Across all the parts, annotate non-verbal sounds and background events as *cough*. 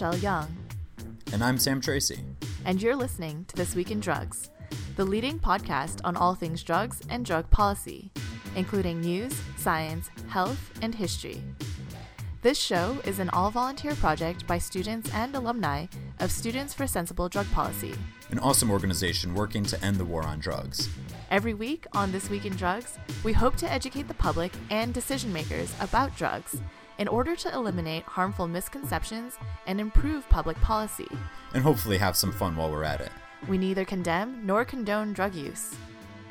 Rachelle Young. And I'm Sam Tracy. And you're listening to This Week in Drugs, the leading podcast on all things drugs and drug policy, including news, science, health, and history. This show is an all volunteer project by students and alumni of Students for Sensible Drug Policy, an awesome organization working to end the war on drugs. Every week on This Week in Drugs, we hope to educate the public and decision makers about drugs in order to eliminate harmful misconceptions and improve public policy. And hopefully have some fun while we're at it. We neither condemn nor condone drug use.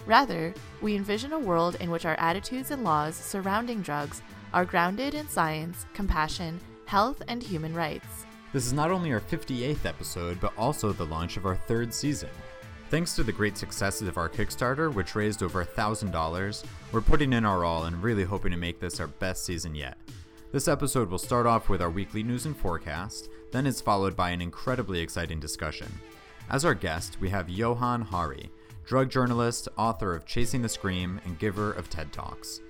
Rather, we envision a world in which our attitudes and laws surrounding drugs are grounded in science, compassion, health, and human rights. This is not only our 58th episode, but also the launch of our third season. Thanks to the great successes of our Kickstarter, which raised over $1,000, we're putting in our all and really hoping to make this our best season yet. This episode will start off with our weekly news and forecast, then is followed by an incredibly exciting discussion. As our guest, we have Johann Hari, drug journalist, author of Chasing the Scream, and giver of TED Talks.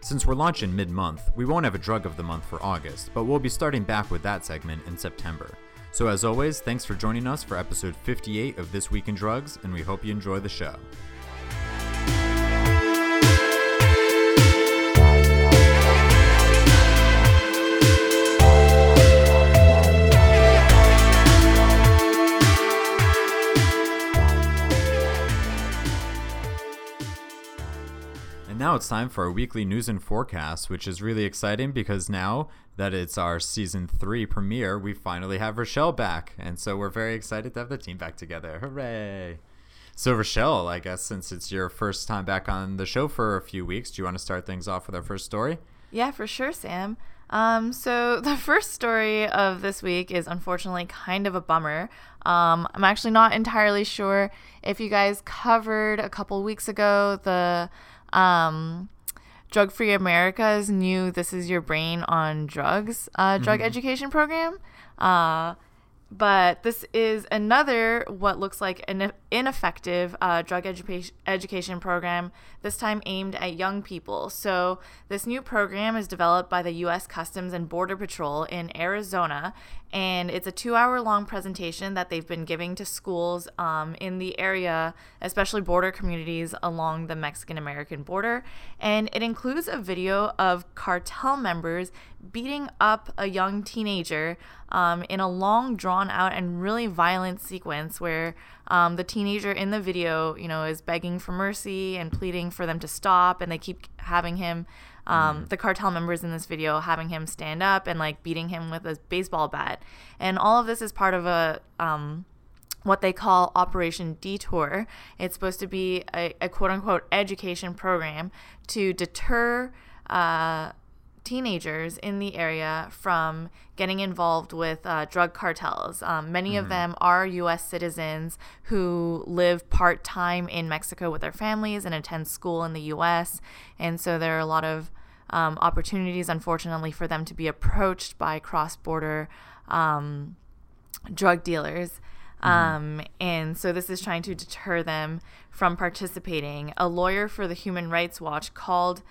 Since we're launching mid month, we won't have a drug of the month for August, but we'll be starting back with that segment in September. So, as always, thanks for joining us for episode 58 of This Week in Drugs, and we hope you enjoy the show. Now it's time for our weekly news and forecast, which is really exciting because now that it's our season three premiere, we finally have Rachelle back. And so we're very excited to have the team back together. Hooray! So, Rachelle, I guess since it's your first time back on the show for a few weeks, do you want to start things off with our first story? Yeah, for sure, Sam. Um, so *laughs* the first story of this week is unfortunately kind of a bummer. Um, I'm actually not entirely sure if you guys covered a couple weeks ago the um, Drug Free America's new This Is Your Brain on Drugs uh, drug mm-hmm. education program. Uh, but this is another what looks like an ineffective uh, drug education education program this time aimed at young people. So this new program is developed by the u.s customs and border patrol in arizona and it's a two hour long presentation that they've been giving to schools um, in the area especially border communities along the mexican american border and it includes a video of cartel members beating up a young teenager um, in a long, drawn out, and really violent sequence where um, the teenager in the video, you know, is begging for mercy and pleading for them to stop, and they keep having him. Um, mm. the cartel members in this video having him stand up and like beating him with a baseball bat, and all of this is part of a um, what they call Operation Detour. It's supposed to be a, a quote unquote education program to deter uh, teenagers in the area from getting involved with uh, drug cartels. Um, many mm-hmm. of them are U.S. citizens who live part time in Mexico with their families and attend school in the U.S. And so there are a lot of um, opportunities, unfortunately, for them to be approached by cross border um, drug dealers. Mm-hmm. Um, and so this is trying to deter them from participating. A lawyer for the Human Rights Watch called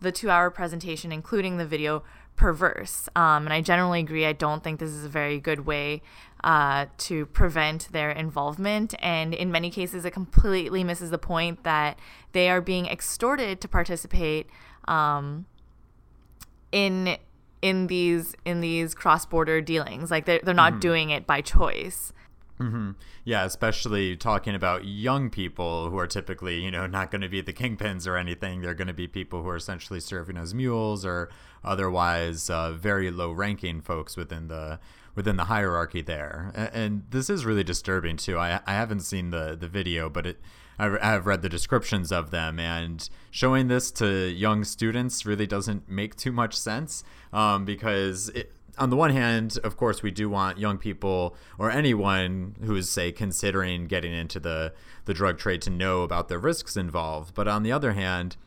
the two hour presentation, including the video, perverse. Um, and I generally agree. I don't think this is a very good way uh, to prevent their involvement. And in many cases, it completely misses the point that they are being extorted to participate um, in in these in these cross border dealings. Like they're they're not mm-hmm. doing it by choice. Mm-hmm. Yeah, especially talking about young people who are typically, you know, not going to be the kingpins or anything. They're going to be people who are essentially serving as mules or otherwise uh, very low-ranking folks within the within the hierarchy there. And, and, this is really disturbing too. I I haven't seen the the video, but it I have read the descriptions of them, and showing this to young students really doesn't make too much sense um, because it on the one hand, of course, we do want young people or anyone who is, say, considering getting into the, the drug trade to know about the risks involved. But on the other hand,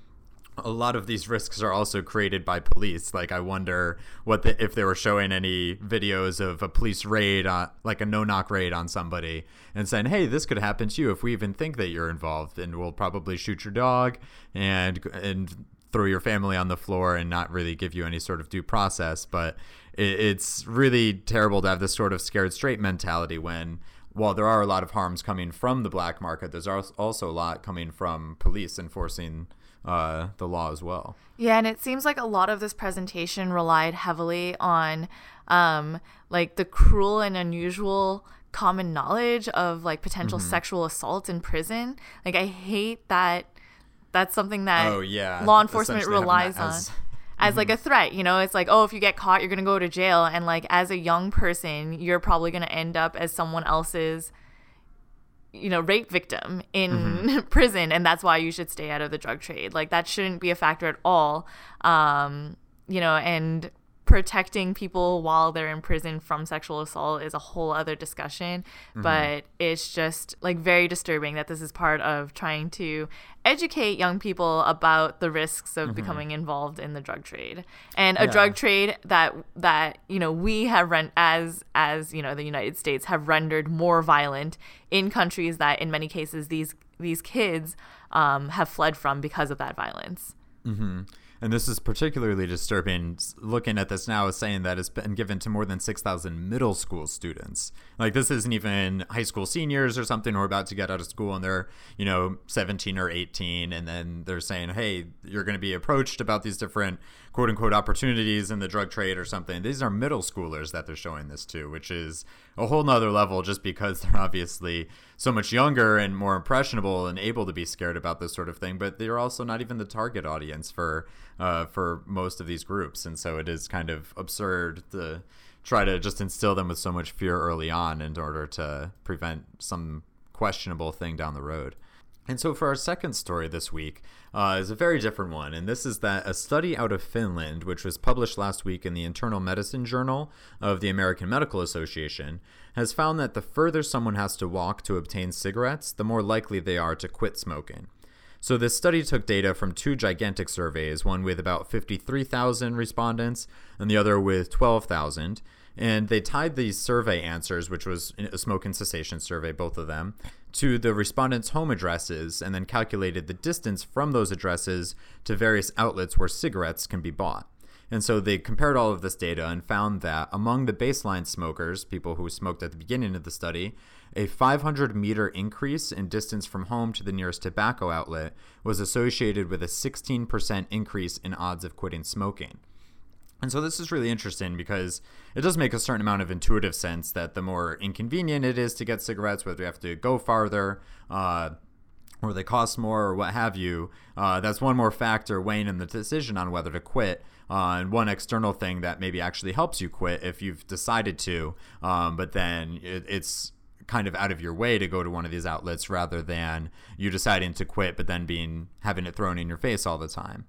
a lot of these risks are also created by police. Like, I wonder what the, if they were showing any videos of a police raid, on, like a no-knock raid on somebody, and saying, "Hey, this could happen to you if we even think that you're involved, and we'll probably shoot your dog and and throw your family on the floor and not really give you any sort of due process. But it, it's really terrible to have this sort of scared straight mentality when while there are a lot of harms coming from the black market, there's also a lot coming from police enforcing uh, the law as well. Yeah, and it seems like a lot of this presentation relied heavily on um, like the cruel and unusual common knowledge of like potential mm-hmm. sexual assault in prison. Like I hate that that's something that oh, yeah. law enforcement relies on. As, *laughs* as mm-hmm. like a threat, you know, it's like, oh, if you get caught, you're gonna go to jail, and like as a young person, you're probably gonna end up as someone else's, you know, rape victim in mm-hmm. *laughs* prison, and that's why you should stay out of the drug trade. Like that shouldn't be a factor at all. Um, you know, and protecting people while they're in prison from sexual assault is a whole other discussion mm-hmm. but it's just like very disturbing that this is part of trying to educate young people about the risks of mm-hmm. becoming involved in the drug trade and a yeah. drug trade that that you know we have run as as you know the United States have rendered more violent in countries that in many cases these these kids um, have fled from because of that violence. Mm-hmm. And this is particularly disturbing looking at this now as saying that it's been given to more than 6,000 middle school students. Like, this isn't even high school seniors or something who are about to get out of school and they're, you know, 17 or 18. And then they're saying, hey, you're going to be approached about these different quote unquote opportunities in the drug trade or something. These are middle schoolers that they're showing this to, which is a whole nother level just because they're obviously so much younger and more impressionable and able to be scared about this sort of thing. But they're also not even the target audience for uh, for most of these groups, and so it is kind of absurd to try to just instill them with so much fear early on in order to prevent some questionable thing down the road. And so, for our second story this week, uh, is a very different one. And this is that a study out of Finland, which was published last week in the Internal Medicine Journal of the American Medical Association, has found that the further someone has to walk to obtain cigarettes, the more likely they are to quit smoking. So, this study took data from two gigantic surveys, one with about 53,000 respondents and the other with 12,000. And they tied these survey answers, which was a smoking cessation survey, both of them, to the respondents' home addresses and then calculated the distance from those addresses to various outlets where cigarettes can be bought. And so they compared all of this data and found that among the baseline smokers, people who smoked at the beginning of the study, a 500 meter increase in distance from home to the nearest tobacco outlet was associated with a 16% increase in odds of quitting smoking. And so this is really interesting because it does make a certain amount of intuitive sense that the more inconvenient it is to get cigarettes, whether you have to go farther, uh, or they cost more, or what have you, uh, that's one more factor weighing in the decision on whether to quit. Uh, and one external thing that maybe actually helps you quit if you've decided to, um, but then it, it's kind of out of your way to go to one of these outlets rather than you deciding to quit but then being having it thrown in your face all the time.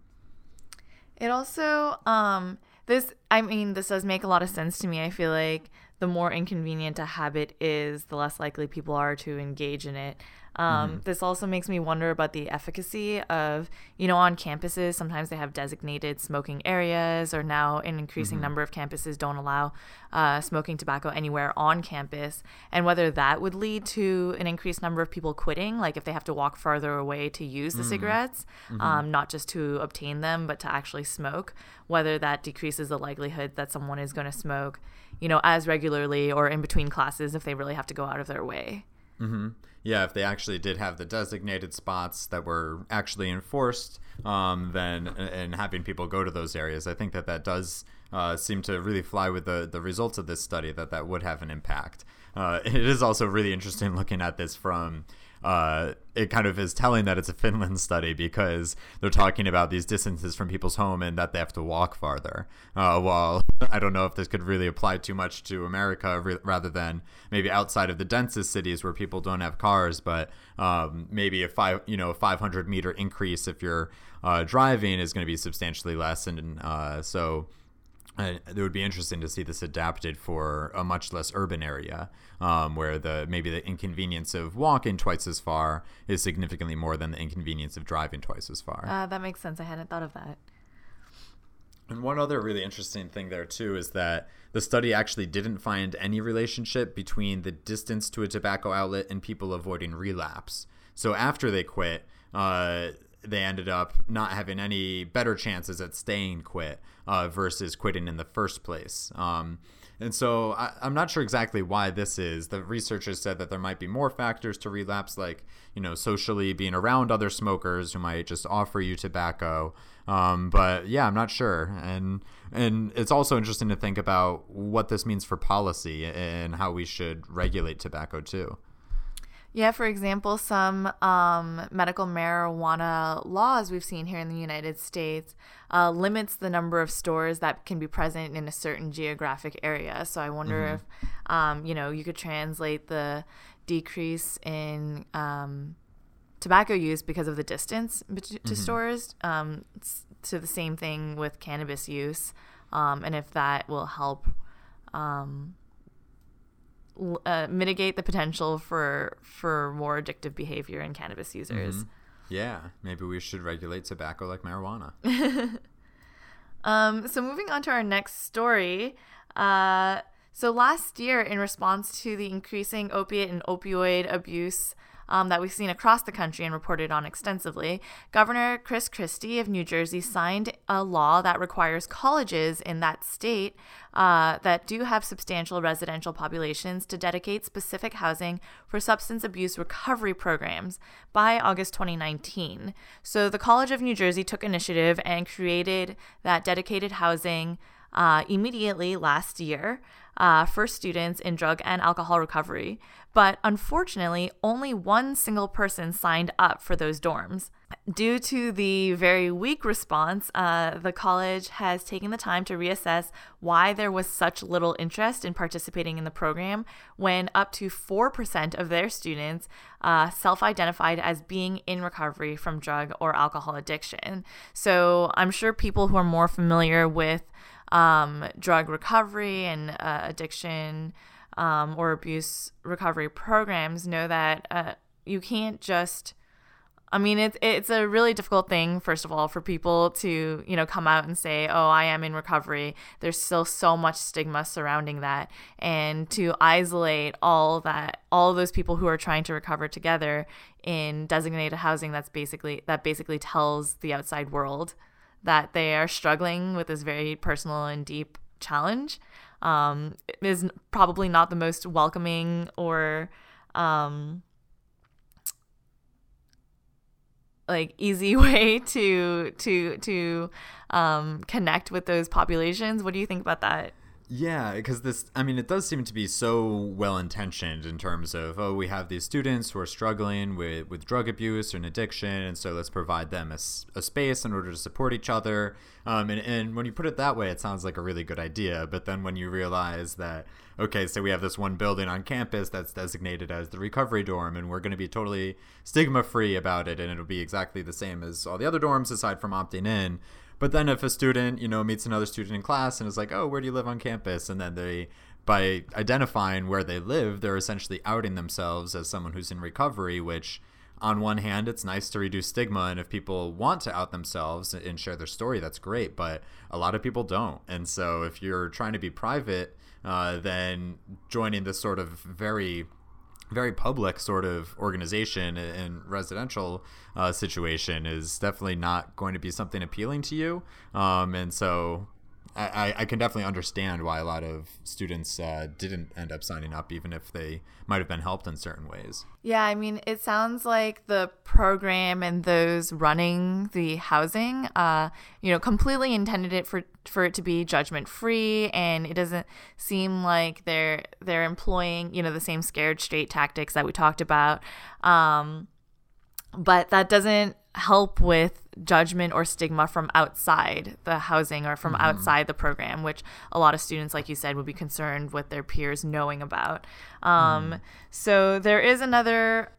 It also um this, I mean, this does make a lot of sense to me. I feel like the more inconvenient a habit is, the less likely people are to engage in it. Um, mm-hmm. This also makes me wonder about the efficacy of, you know, on campuses, sometimes they have designated smoking areas, or now an increasing mm-hmm. number of campuses don't allow uh, smoking tobacco anywhere on campus, and whether that would lead to an increased number of people quitting, like if they have to walk farther away to use the mm-hmm. cigarettes, mm-hmm. um, not just to obtain them, but to actually smoke, whether that decreases the likelihood that someone is going to smoke, you know, as regularly or in between classes if they really have to go out of their way. Mm-hmm. Yeah, if they actually did have the designated spots that were actually enforced, um, then and having people go to those areas, I think that that does uh, seem to really fly with the the results of this study. That that would have an impact. Uh, *laughs* it is also really interesting looking at this from uh, it kind of is telling that it's a Finland study because they're talking about these distances from people's home and that they have to walk farther. Uh, while I don't know if this could really apply too much to America re- rather than maybe outside of the densest cities where people don't have cars, but um, maybe a five, you know, a 500 meter increase if you're uh, driving is going to be substantially less. And uh, so uh, it would be interesting to see this adapted for a much less urban area, um, where the maybe the inconvenience of walking twice as far is significantly more than the inconvenience of driving twice as far. Uh, that makes sense. I hadn't thought of that. And one other really interesting thing there too is that the study actually didn't find any relationship between the distance to a tobacco outlet and people avoiding relapse. So after they quit, uh, they ended up not having any better chances at staying quit uh, versus quitting in the first place. Um, and so I, am not sure exactly why this is. The researchers said that there might be more factors to relapse, like you know, socially being around other smokers who might just offer you tobacco. Um, but yeah, I'm not sure. And and it's also interesting to think about what this means for policy and how we should regulate tobacco too. Yeah, for example, some um, medical marijuana laws we've seen here in the United States uh, limits the number of stores that can be present in a certain geographic area. So I wonder mm-hmm. if, um, you know, you could translate the decrease in um, tobacco use because of the distance to mm-hmm. stores um, to the same thing with cannabis use, um, and if that will help um, uh, mitigate the potential for for more addictive behavior in cannabis users. Mm-hmm. Yeah, maybe we should regulate tobacco like marijuana. *laughs* um, so moving on to our next story. Uh, so last year, in response to the increasing opiate and opioid abuse um, that we've seen across the country and reported on extensively, Governor Chris Christie of New Jersey signed a law that requires colleges in that state uh, that do have substantial residential populations to dedicate specific housing for substance abuse recovery programs by August 2019. So the College of New Jersey took initiative and created that dedicated housing uh, immediately last year uh, for students in drug and alcohol recovery. But unfortunately, only one single person signed up for those dorms. Due to the very weak response, uh, the college has taken the time to reassess why there was such little interest in participating in the program when up to 4% of their students uh, self identified as being in recovery from drug or alcohol addiction. So I'm sure people who are more familiar with um, drug recovery and uh, addiction um, or abuse recovery programs know that uh, you can't just. I mean, it's it's a really difficult thing, first of all, for people to you know come out and say, "Oh, I am in recovery." There's still so much stigma surrounding that, and to isolate all that, all those people who are trying to recover together in designated housing, that's basically that basically tells the outside world that they are struggling with this very personal and deep challenge um, is probably not the most welcoming or um, like easy *laughs* way to to to um, connect with those populations. What do you think about that? Yeah, because this, I mean, it does seem to be so well intentioned in terms of, oh, we have these students who are struggling with, with drug abuse or an addiction, and so let's provide them a, a space in order to support each other. Um, and, and when you put it that way, it sounds like a really good idea. But then when you realize that, okay, so we have this one building on campus that's designated as the recovery dorm, and we're going to be totally stigma free about it, and it'll be exactly the same as all the other dorms aside from opting in but then if a student, you know, meets another student in class and is like, "Oh, where do you live on campus?" and then they by identifying where they live, they're essentially outing themselves as someone who's in recovery, which on one hand, it's nice to reduce stigma, and if people want to out themselves and share their story, that's great. But a lot of people don't, and so if you're trying to be private, uh, then joining this sort of very very public sort of organization and residential uh, situation is definitely not going to be something appealing to you. Um, and so I, I can definitely understand why a lot of students uh, didn't end up signing up, even if they might have been helped in certain ways. Yeah, I mean, it sounds like the program and those running the housing, uh, you know, completely intended it for for it to be judgment free, and it doesn't seem like they're they're employing, you know, the same scared straight tactics that we talked about. Um, but that doesn't help with judgment or stigma from outside the housing or from mm-hmm. outside the program, which a lot of students, like you said, would be concerned with their peers knowing about. Um, mm. So there is another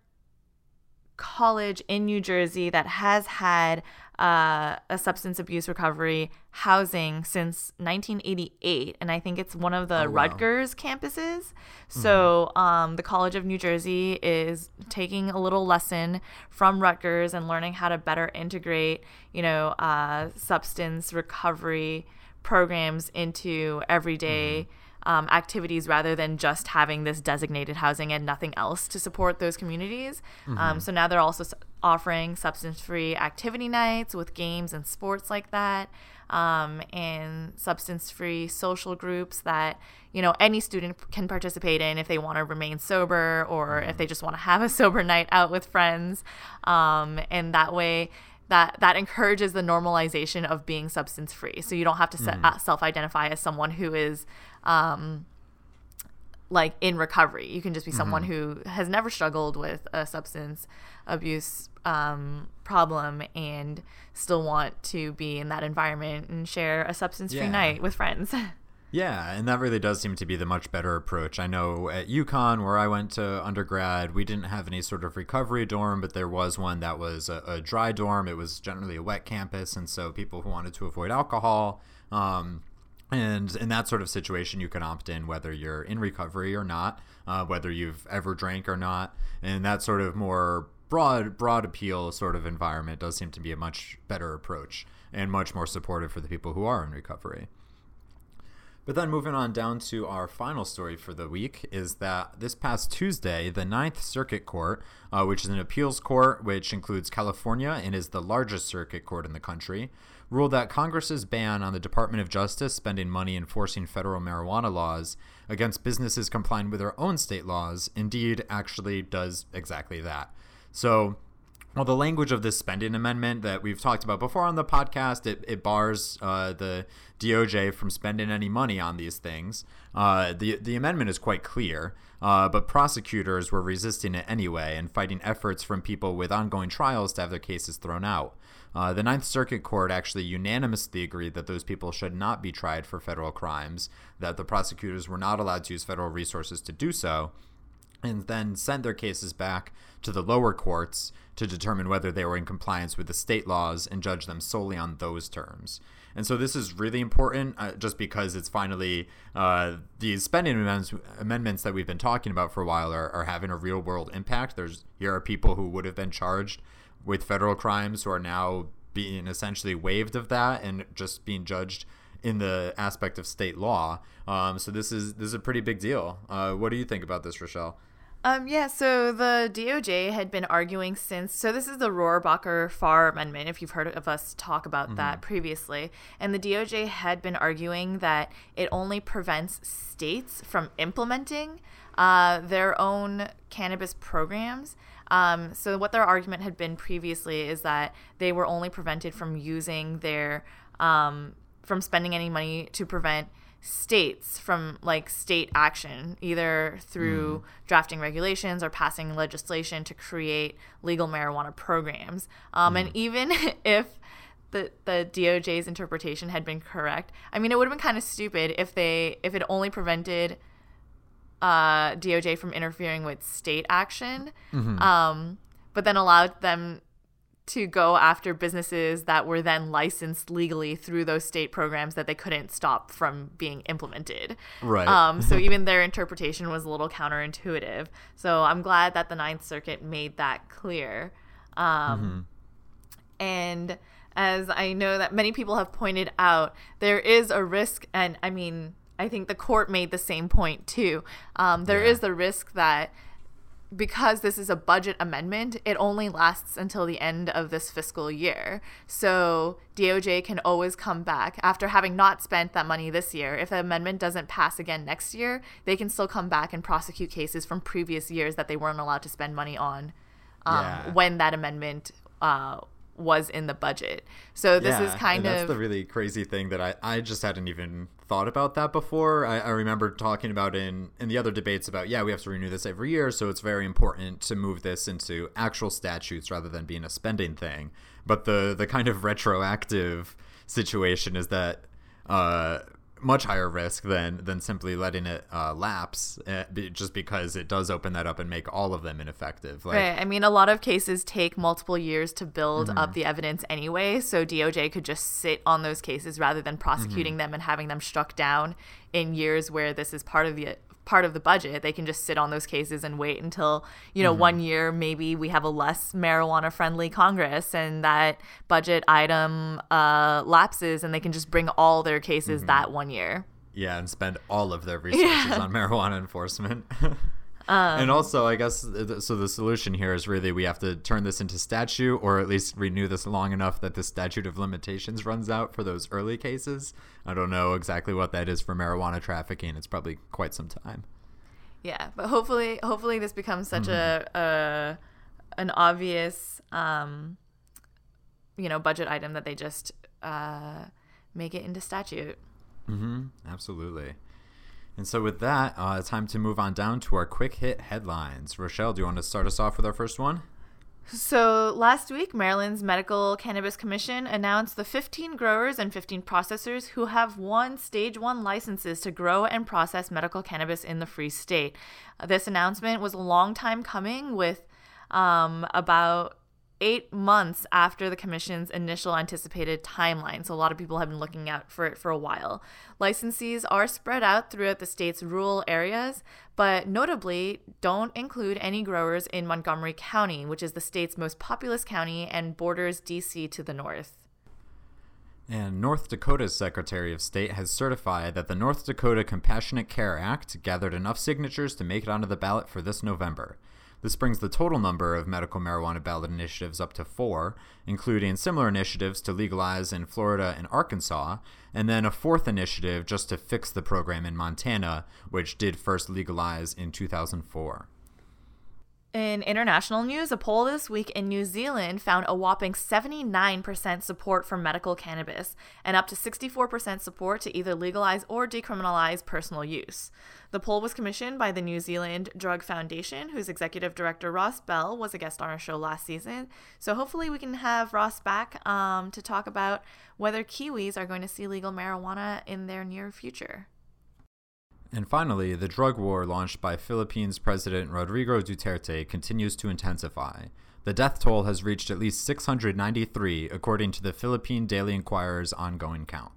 college in New Jersey that has had uh, a substance abuse recovery housing since 1988, and I think it's one of the oh, wow. Rutgers campuses. So mm-hmm. um, the College of New Jersey is taking a little lesson from Rutgers and learning how to better integrate, you know, uh, substance recovery programs into everyday. Mm-hmm um, activities rather than just having this designated housing and nothing else to support those communities. Um, mm-hmm. Um, so now they're also offering substance free activity nights with games and sports like that. Um, and substance free social groups that you know any student can participate in if they want to remain sober or if they just want to have a *laughs* sober night out with friends um, and that way that that encourages the normalization of being substance free. So you don't have to mm. self identify as someone who is um, like in recovery. You can just be someone mm-hmm. who has never struggled with a substance abuse um, problem and still want to be in that environment and share a substance free yeah. night with friends. *laughs* Yeah, and that really does seem to be the much better approach. I know at UConn, where I went to undergrad, we didn't have any sort of recovery dorm, but there was one that was a, a dry dorm. It was generally a wet campus, and so people who wanted to avoid alcohol. Um, and in that sort of situation, you can opt in whether you're in recovery or not, uh, whether you've ever drank or not. And that sort of more broad, broad appeal sort of environment does seem to be a much better approach and much more supportive for the people who are in recovery. But then moving on down to our final story for the week is that this past Tuesday, the Ninth Circuit Court, uh, which is an appeals court which includes California and is the largest circuit court in the country, ruled that Congress's ban on the Department of Justice spending money enforcing federal marijuana laws against businesses complying with their own state laws indeed actually does exactly that. So well, the language of this spending amendment that we've talked about before on the podcast, it, it bars uh, the DOJ from spending any money on these things. Uh, the, the amendment is quite clear, uh, but prosecutors were resisting it anyway and fighting efforts from people with ongoing trials to have their cases thrown out. Uh, the Ninth Circuit Court actually unanimously agreed that those people should not be tried for federal crimes, that the prosecutors were not allowed to use federal resources to do so, and then sent their cases back to the lower courts to determine whether they were in compliance with the state laws and judge them solely on those terms. And so this is really important uh, just because it's finally uh, these spending amendments, amendments that we've been talking about for a while are, are having a real world impact. There's here are people who would have been charged with federal crimes who are now being essentially waived of that and just being judged in the aspect of state law. Um, so this is this is a pretty big deal. Uh, what do you think about this, Rachelle? Um, yeah, so the DOJ had been arguing since. So this is the Rohrabacher Farr Amendment, if you've heard of us talk about mm-hmm. that previously. And the DOJ had been arguing that it only prevents states from implementing uh, their own cannabis programs. Um, so what their argument had been previously is that they were only prevented from using their um, from spending any money to prevent states from like state action, either through mm. drafting regulations or passing legislation to create legal marijuana programs. Um, mm. And even *laughs* if the the DOJ's interpretation had been correct, I mean, it would have been kind of stupid if they if it only prevented uh, DOJ from interfering with state action, mm-hmm. um, but then allowed them to go after businesses that were then licensed legally through those state programs that they couldn't stop from being implemented. Right. Um, so *laughs* even their interpretation was a little counterintuitive. So I'm glad that the Ninth Circuit made that clear. Um, mm-hmm. And as I know that many people have pointed out, there is a risk, and I mean, I think the court made the same point too. Um, there yeah. is the risk that because this is a budget amendment, it only lasts until the end of this fiscal year. So DOJ can always come back after having not spent that money this year. If the amendment doesn't pass again next year, they can still come back and prosecute cases from previous years that they weren't allowed to spend money on um, yeah. when that amendment uh, was in the budget. So this yeah, is kind of that's the really crazy thing that I, I just hadn't even thought about that before. I, I remember talking about in in the other debates about yeah we have to renew this every year, so it's very important to move this into actual statutes rather than being a spending thing. But the the kind of retroactive situation is that uh, much higher risk than than simply letting it uh, lapse, uh, just because it does open that up and make all of them ineffective. Like, right. I mean, a lot of cases take multiple years to build mm-hmm. up the evidence anyway, so DOJ could just sit on those cases rather than prosecuting mm-hmm. them and having them struck down in years where this is part of the part of the budget. They can just sit on those cases and wait until, you know, mm-hmm. one year maybe we have a less marijuana friendly Congress and that budget item uh, lapses and they can just bring all their cases mm-hmm. that one year. Yeah, and spend all of their *laughs* resources yeah. on marijuana enforcement. *laughs* Um, and also, I guess so. The solution here is really we have to turn this into statute, or at least renew this long enough that the statute of limitations runs out for those early cases. I don't know exactly what that is for marijuana trafficking. It's probably quite some time. Yeah, but hopefully, hopefully this becomes such mm-hmm. a, a an obvious, um, you know, budget item that they just uh, make it into statute. Mm-hmm. Absolutely. And so, with that, uh, time to move on down to our quick hit headlines. Rachelle, do you want to start us off with our first one? So, last week, Maryland's Medical Cannabis Commission announced the 15 growers and 15 processors who have won stage one licenses to grow and process medical cannabis in the free state. This announcement was a long time coming, with um, about eight months after the commission's initial anticipated timeline. So a lot of people have been looking out for it for a while. Licensees are spread out throughout the state's rural areas, but notably don't include any growers in Montgomery County, which is the state's most populous county and borders DC to the north. And North Dakota's Secretary of State has certified that the North Dakota Compassionate Care Act gathered enough signatures to make it onto the ballot for this November. This brings the total number of medical marijuana ballot initiatives up to four, including similar initiatives to legalize in Florida and Arkansas, and then a fourth initiative just to fix the program in Montana, which did first legalize in 2004. In international news, a poll this week in New Zealand found a whopping 79% support for medical cannabis and up to 64% support to either legalize or decriminalize personal use. The poll was commissioned by the New Zealand Drug Foundation, whose executive director Ross Bell was a guest on our show last season. So hopefully we can have Ross back um, to talk about whether Kiwis are going to see legal marijuana in their near future. And finally, the drug war launched by Philippines President Rodrigo Duterte continues to intensify. The death toll has reached at least 693, according to the Philippine Daily Inquirer's ongoing count.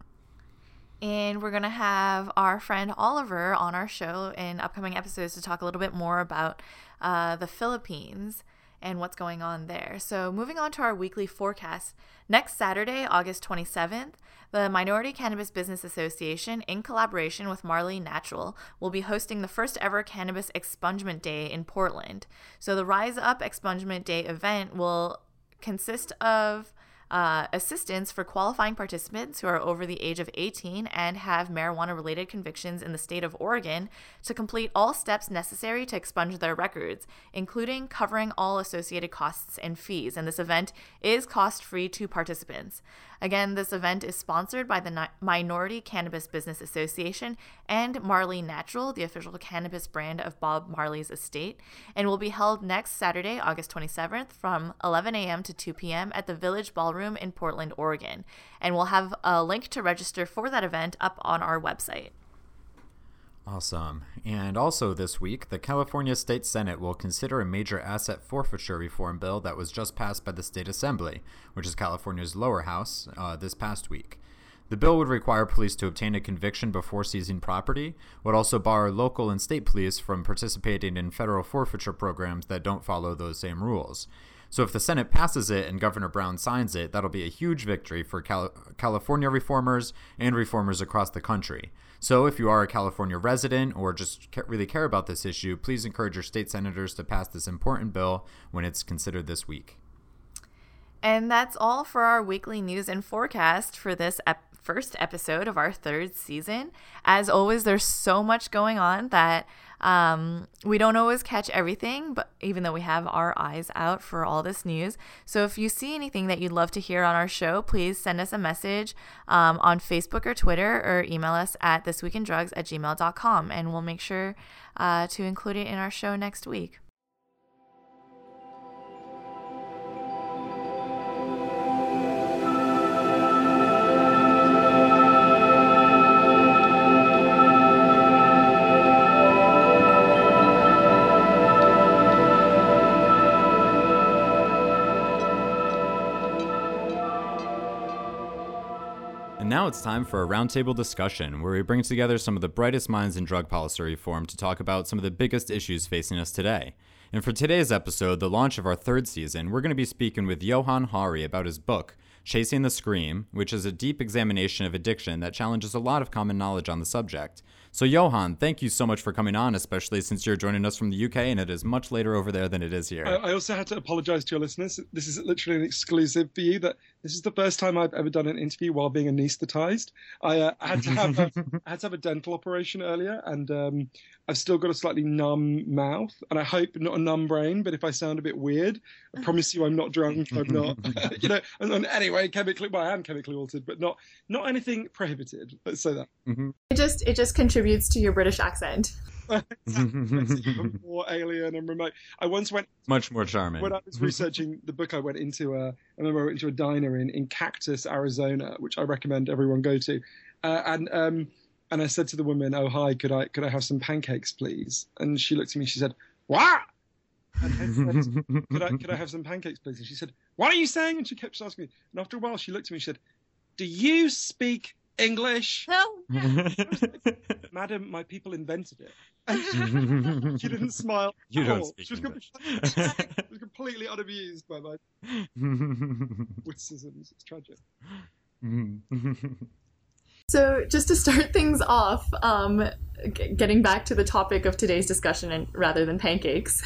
And we're going to have our friend Oliver on our show in upcoming episodes to talk a little bit more about uh, the Philippines and what's going on there. So, moving on to our weekly forecast. Next Saturday, August 27th, the Minority Cannabis Business Association, in collaboration with Marley Natural, will be hosting the first ever Cannabis Expungement Day in Portland. So, the Rise Up Expungement Day event will consist of uh, assistance for qualifying participants who are over the age of 18 and have marijuana related convictions in the state of Oregon to complete all steps necessary to expunge their records, including covering all associated costs and fees. And this event is cost free to participants. Again, this event is sponsored by the Minority Cannabis Business Association and Marley Natural, the official cannabis brand of Bob Marley's estate, and will be held next Saturday, August 27th from 11 a.m. to 2 p.m. at the Village Ballroom in Portland, Oregon. And we'll have a link to register for that event up on our website. Awesome. And also this week, the California State Senate will consider a major asset forfeiture reform bill that was just passed by the State Assembly, which is California's lower house, uh, this past week. The bill would require police to obtain a conviction before seizing property, would also bar local and state police from participating in federal forfeiture programs that don't follow those same rules. So if the Senate passes it and Governor Brown signs it, that'll be a huge victory for Cal- California reformers and reformers across the country. So if you are a California resident or just really care about this issue, please encourage your state senators to pass this important bill when it's considered this week. And that's all for our weekly news and forecast for this first episode of our third season. As always, there's so much going on that um, we don't always catch everything, but even though we have our eyes out for all this news. So if you see anything that you'd love to hear on our show, please send us a message um, on Facebook or Twitter or email us at thisweekindrugs at gmail.com and we'll make sure uh, to include it in our show next week. It's time for a roundtable discussion where we bring together some of the brightest minds in drug policy reform to talk about some of the biggest issues facing us today. And for today's episode, the launch of our third season, we're going to be speaking with Johann Hari about his book, Chasing the Scream, which is a deep examination of addiction that challenges a lot of common knowledge on the subject. So, Johann, thank you so much for coming on, especially since you're joining us from the UK and it is much later over there than it is here. I, also had to apologize to your listeners. This is literally an exclusive for you that this is the first time I've ever done an interview while being anesthetized. I, uh, had to have a, *laughs* I had to have a dental operation earlier, and um, I've still got a slightly numb mouth, and I hope not a numb brain. But if I sound a bit weird, I *laughs* promise you I'm not drunk. I'm not, *laughs* you know. And, and, anyway, chemically, well, I am chemically altered, but not not anything prohibited. Let's say that. Mm-hmm. It just it just contributes to your British accent. *laughs* more alien and remote. I once went much more charming. When I was researching the book, I went into a. I remember I went into a diner in in Cactus, Arizona, which I recommend everyone go to, uh, and um, and I said to the woman, "Oh hi, could I could I have some pancakes, please?" And she looked at me. She said, "What?" And said, could I could I have some pancakes, please? And she said, "What are you saying?" And she kept asking me. And after a while, she looked at me. and She said, "Do you speak English?" No. *laughs* Madam, my people invented it. *laughs* She didn't smile. You don't speak she was, English. Completely, *laughs* she was completely unamused by my witticisms. It's tragic. So, just to start things off, um, g- getting back to the topic of today's discussion, and rather than pancakes,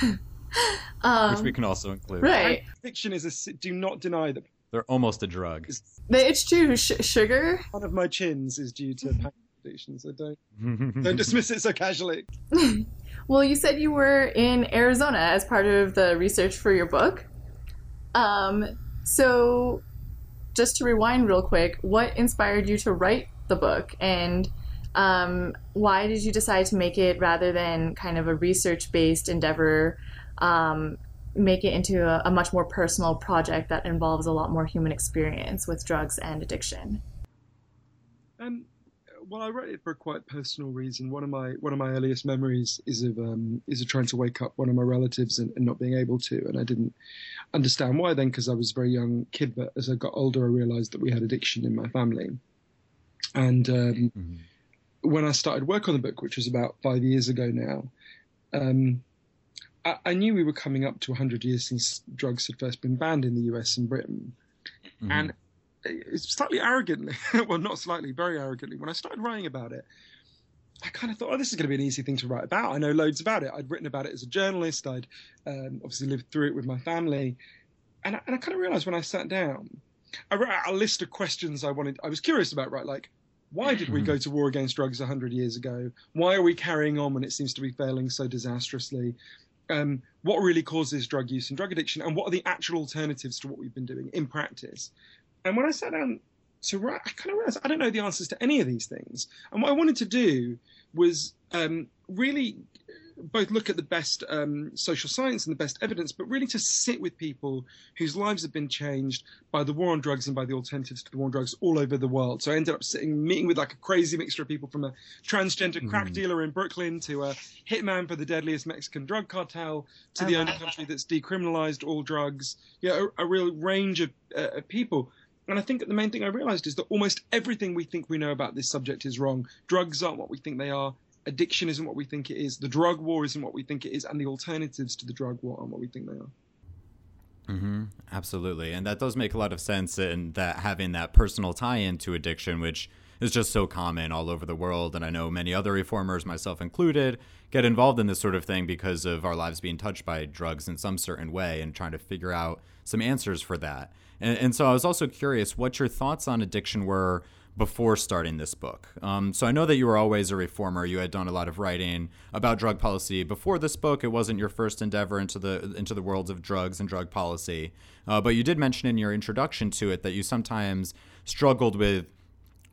um, which we can also include. Right. Fiction is a. Do not deny that they're almost a drug. It's, it's true. Sh- sugar. One of my chins is due to pancake addiction, so don't *laughs* don't dismiss it so casually. *laughs* well, you said you were in Arizona as part of the research for your book. Um, so just to rewind real quick, what inspired you to write the book and um, why did you decide to make it rather than kind of a research based endeavor um, make it into a, a, much more personal project that involves a lot more human experience with drugs and addiction. Um, well i wrote it for a quite personal reason. One of my one of my earliest memories is of um, is of trying to wake up one of my relatives and, and not being able to and i didn't understand why then because i was a very young kid but as i got older i realized that we had addiction in my family. And um, mm-hmm. when I started work on the book, which was about five years ago now, um, I, I, knew we were coming up to 100 years since drugs had first been banned in the US and Britain. Mm-hmm. And it's slightly arrogantly, *laughs* well, not slightly, very arrogantly, when I started writing about it, I kind of thought, oh, this is going to be an easy thing to write about. I know loads about it. I'd written about it as a journalist. I'd um, obviously lived through it with my family. And I, and I kind of realized when I sat down, I wrote out a list of questions I wanted, I was curious about, right? Like, why did we go to war against drugs 100 years ago? Why are we carrying on when it seems to be failing so disastrously? Um, what really causes drug use and drug addiction? And what are the actual alternatives to what we've been doing in practice? And when I sat down to write, I kind of realized I don't know the answers to any of these things. And what I wanted to do was um, really both look at the best um, social science and the best evidence, but really to sit with people whose lives have been changed by the war on drugs and by the alternatives to the war on drugs all over the world. So I ended up sitting, meeting with like a crazy mixture of people from a transgender crack mm. dealer in Brooklyn to a hitman for the deadliest Mexican drug cartel to oh, the only country that's decriminalized all drugs. Yeah, a, a real range of, uh, of people. And I think that the main thing I realized is that almost everything we think we know about this subject is wrong. Drugs aren't what we think they are addiction isn't what we think it is, the drug war isn't what we think it is, and the alternatives to the drug war aren't what we think they are. Mm-hmm. Absolutely. And that does make a lot of sense in that having that personal tie in to addiction, which is just so common all over the world. And I know many other reformers, myself included, get involved in this sort of thing because of our lives being touched by drugs in some certain way and trying to figure out some answers for that. And, and so I was also curious what your thoughts on addiction were before starting this book. Um, so I know that you were always a reformer. You had done a lot of writing about drug policy before this book. It wasn't your first endeavor into the into the worlds of drugs and drug policy, uh, but you did mention in your introduction to it that you sometimes struggled with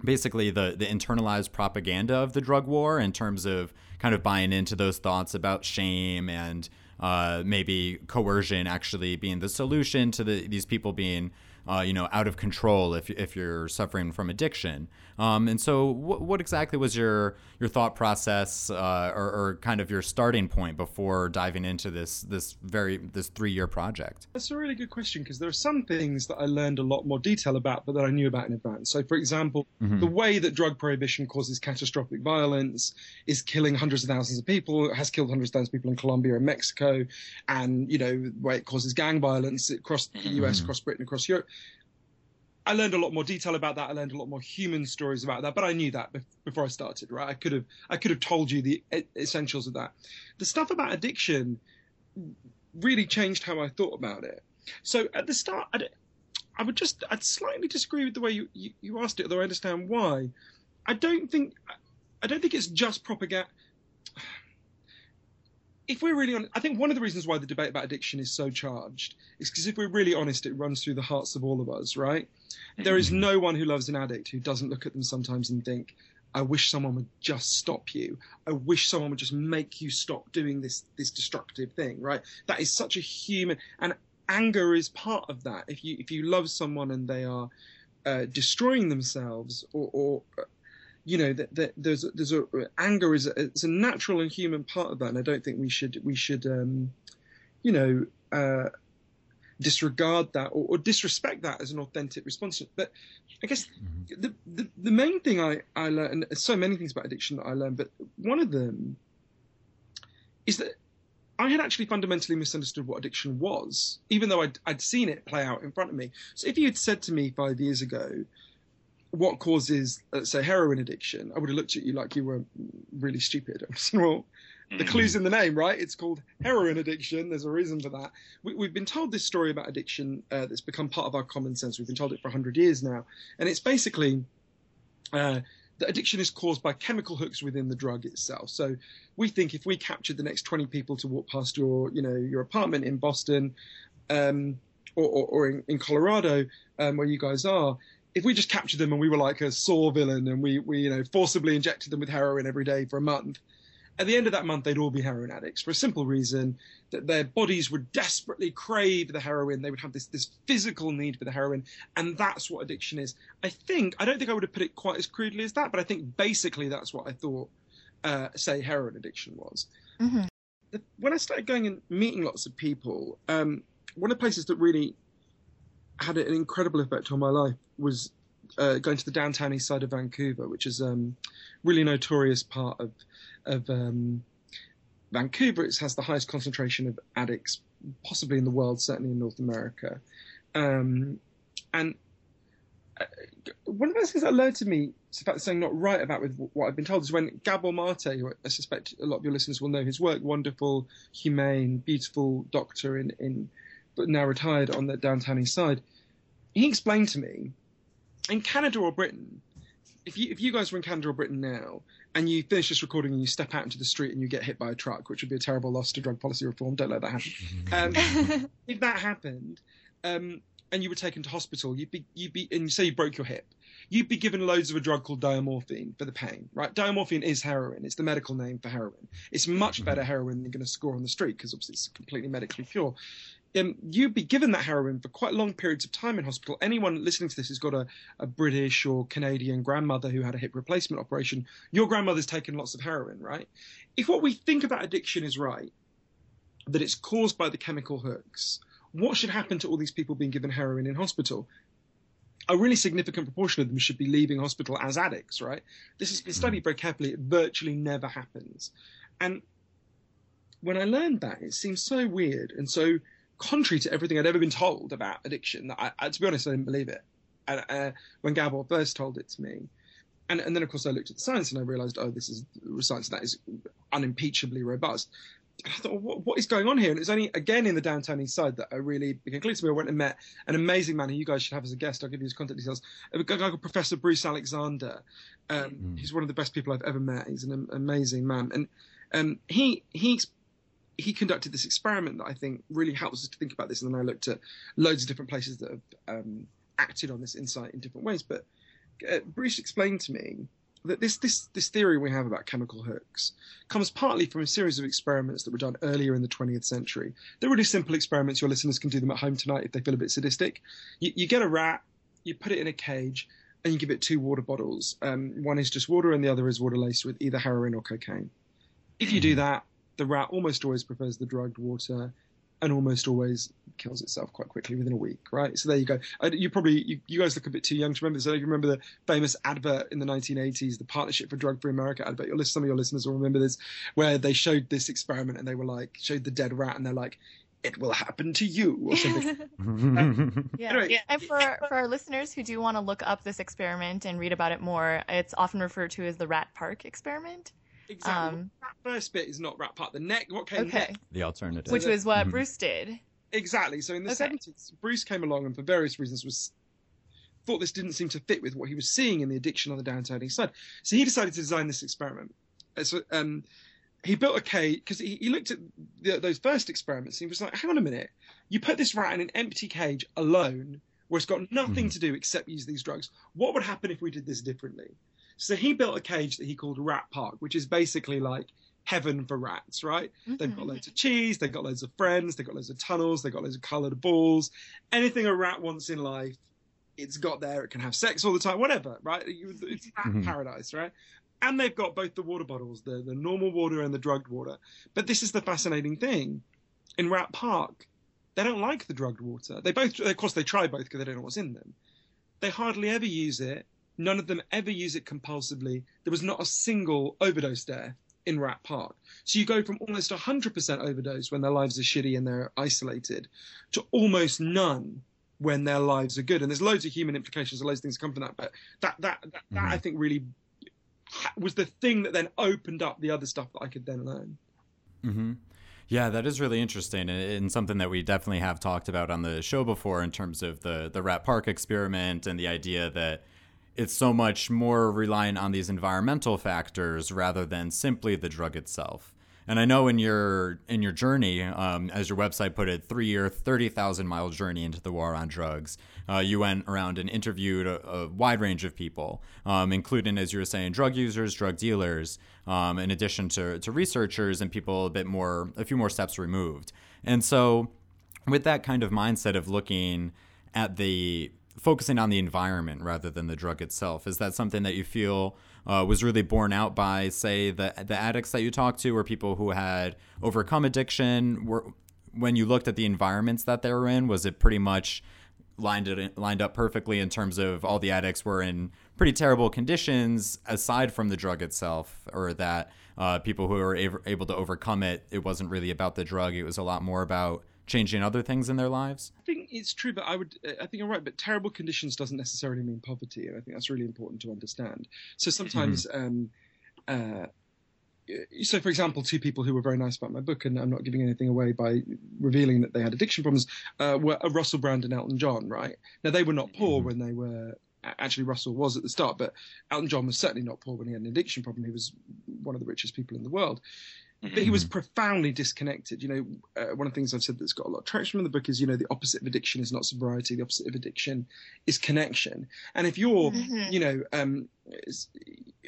basically the the internalized propaganda of the drug war in terms of kind of buying into those thoughts about shame and uh, maybe coercion actually being the solution to the, these people being uh, you know, out of control if if you're suffering from addiction. Um, and so, what, what exactly was your your thought process, uh, or, or, kind of your starting point before diving into this this very this three year project? That's a really good question because there are some things that I learned a lot more detail about, but that I knew about in advance. So, for example, mm-hmm. the way that drug prohibition causes catastrophic violence is killing hundreds of thousands of people, It has killed hundreds of thousands of people in Colombia and Mexico, and you know, the way it causes gang violence across the US, mm-hmm. across Britain, across Europe. I learned a lot more detail about that. I learned a lot more human stories about that, but I knew that before I started, right? I could have I could have told you the essentials of that. The stuff about addiction really changed how I thought about it. So at the start, I'd, I would just I'd slightly disagree with the way you, you, you asked it, although I understand why. I don't think I don't think it's just propaganda if we're really honest, I think one of the reasons why the debate about addiction is so charged is because if we're really honest, it runs through the hearts of all of us, right? There is no one who loves an addict who doesn't look at them sometimes and think, I wish someone would just stop you. I wish someone would just make you stop doing this this destructive thing, right? That is such a human and anger is part of that. If you if you love someone and they are uh, destroying themselves or, or you know that, that there's there's a anger is a, it's a natural and human part of that, and I don't think we should we should um, you know uh, disregard that or, or, disrespect that as an authentic response. But I guess mm-hmm. the, the, the main thing I I learned, and so many things about addiction that I learned, but one of them is that I had actually fundamentally misunderstood what addiction was, even though I'd, I'd seen it play out in front of me. So if you had said to me five years ago, what causes, let's say, heroin addiction, I would have looked at you like you were really stupid. *laughs* well, the clue's in the name, right? It's called heroin addiction. There's a reason for that. We, have been told this story about addiction uh, that's become part of our common sense. We've been told it for 100 years now. And it's basically uh, that addiction is caused by chemical hooks within the drug itself. So we think if we captured the next 20 people to walk past your, you know, your apartment in Boston um, or, or, or in, in, Colorado, um, where you guys are, if we just captured them and we were like a Saw villain and we, we you know forcibly injected them with heroin every day for a month, at the end of that month they'd all be heroin addicts for a simple reason that their bodies would desperately crave the heroin. They would have this this physical need for the heroin, and that's what addiction is. I think I don't think I would have put it quite as crudely as that, but I think basically that's what I thought. Uh, say heroin addiction was. Mm-hmm. When I started going and meeting lots of people, um, one of the places that really had an incredible effect on my life was uh, going to the downtown east side of Vancouver, which is a um, really notorious part of of um, Vancouver. It has the highest concentration of addicts, possibly in the world, certainly in North America. Um, and uh, one of the things that alerted to me about something not right about with what I've been told is when Gabor Mate, I suspect a lot of your listeners will know his work, wonderful, humane, beautiful doctor in, in but now retired on the downtown east side, he explained to me in Canada or Britain, if you if you guys were in Canada or Britain now and you finish this recording and you step out into the street and you get hit by a truck, which would be a terrible loss to drug policy reform, don't let that happen. Um, *laughs* if that happened, um, and you were taken to hospital, you'd be you'd be and you say you broke your hip, you'd be given loads of a drug called diamorphine for the pain, right? Diamorphine is heroin. It's the medical name for heroin. It's much better heroin than you're going to score on the street because obviously it's completely medically pure um, you'd be given that heroin for quite long periods of time in hospital. Anyone listening to this has got a, a, British or Canadian grandmother who had a hip replacement operation. Your grandmother's taken lots of heroin, right? If what we think about addiction is right, that it's caused by the chemical hooks, what should happen to all these people being given heroin in hospital? A really significant proportion of them should be leaving hospital as addicts, right? This has been studied very carefully. It virtually never happens. And when I learned that, it seemed so weird and so contrary to everything I'd ever been told about addiction. I, I, to be honest, I didn't believe it. And, uh, when Gabor first told it to me, and, and then of course I looked at the science and I realised, oh, this is science that is unimpeachably robust. And I thought, what, what is going on here? And it was only again in the downtown east side that I really became clear to me. I went and met an amazing man who you guys should have as a guest. I'll give you his contact details. A guy called Professor Bruce Alexander. Um, mm. He's one of the best people I've ever met. He's an amazing man, and um, he he he conducted this experiment that I think really helps us to think about this. And then I looked at loads of different places that have um, acted on this insight in different ways. But uh, Bruce explained to me that this this this theory we have about chemical hooks comes partly from a series of experiments that were done earlier in the 20th century. They're really simple experiments. Your listeners can do them at home tonight if they feel a bit sadistic. You, you get a rat, you put it in a cage, and you give it two water bottles. Um, one is just water, and the other is water laced with either heroin or cocaine. If you do that, the rat almost always prefers the drugged water and almost always kills itself quite quickly within a week, right? So there you go. you probably you, you, guys look a bit too young to remember this. I don't remember the famous advert in the 1980s, the Partnership for Drug Free America advert. Your list, some of your listeners will remember this, where they showed this experiment and they were like showed the dead rat and they're like, "It will happen to you" or something. *laughs* yeah. Anyway. yeah. And for for our listeners who do want to look up this experiment and read about it more, it's often referred to as the Rat Park experiment. Exactly. Um, that first bit is not Rat Park. The neck, what came okay. next? The alternative. Which was what mm-hmm. Bruce did. Exactly. So in the okay. 70s, Bruce came along and for various reasons was thought this didn't seem to fit with what he was seeing in the addiction on the downtown east side. So he decided to design this experiment. Uh, so, um, he built a cage because he, he, looked at the, those first experiments and he was like, hang on a minute, you put this rat in an empty cage alone where it's got nothing mm. to do except use these drugs. What would happen if we did this differently? So he built a cage that he called Rat Park, which is basically like heaven for rats, right? Mm-hmm. They've got loads of cheese, they've got loads of friends, they've got loads of tunnels, they've got loads of coloured balls. Anything a rat wants in life, it's got there. It can have sex all the time, whatever, right? It's mm-hmm. paradise, right? And they've got both the water bottles, the, the normal water and the drugged water. But this is the fascinating thing. In Rat Park, they don't like the drugged water. They both, of course, they try both because they don't know what's in them. They hardly ever use it None of them ever use it compulsively. There was not a single overdose there in Rat Park. So you go from almost 100% overdose when their lives are shitty and they're isolated to almost none when their lives are good. And there's loads of human implications, and loads of things come from that. But that, that, that, mm-hmm. that I think really was the thing that then opened up the other stuff that I could then learn. Mm-hmm. Yeah, that is really interesting and something that we definitely have talked about on the show before in terms of the the Rat Park experiment and the idea that it's so much more reliant on these environmental factors rather than simply the drug itself. And I know in your in your journey, um, as your website put it, three year, thirty thousand mile journey into the war on drugs, uh, you went around and interviewed a, a wide range of people, um, including, as you were saying, drug users, drug dealers, um, in addition to to researchers and people a bit more, a few more steps removed. And so, with that kind of mindset of looking at the focusing on the environment rather than the drug itself. Is that something that you feel uh, was really borne out by, say, the the addicts that you talked to, or people who had overcome addiction? Were when you looked at the environments that they were in, was it pretty much lined it lined up perfectly in terms of all the addicts were in pretty terrible conditions aside from the drug itself, or that uh, people who were able to overcome it, it wasn't really about the drug; it was a lot more about changing other things in their lives? I think it's true, but I would I think you're right. But terrible conditions doesn't necessarily mean poverty, and I think that's really important to understand. So sometimes. Mm-hmm. Um, uh, so, for example, two people who were very nice about my book, and I'm not giving anything away by revealing that they had addiction problems, uh, were uh, Russell Brand and Elton John. Right now, they were not poor mm-hmm. when they were. Actually, Russell was at the start, but Elton John was certainly not poor when he had an addiction problem. He was one of the richest people in the world. Mm-hmm. But he was profoundly disconnected. You know, uh, one of the things I've said that's got a lot of traction in the book is, you know, the opposite of addiction is not sobriety. The opposite of addiction is connection. And if you're, mm-hmm. you know, um,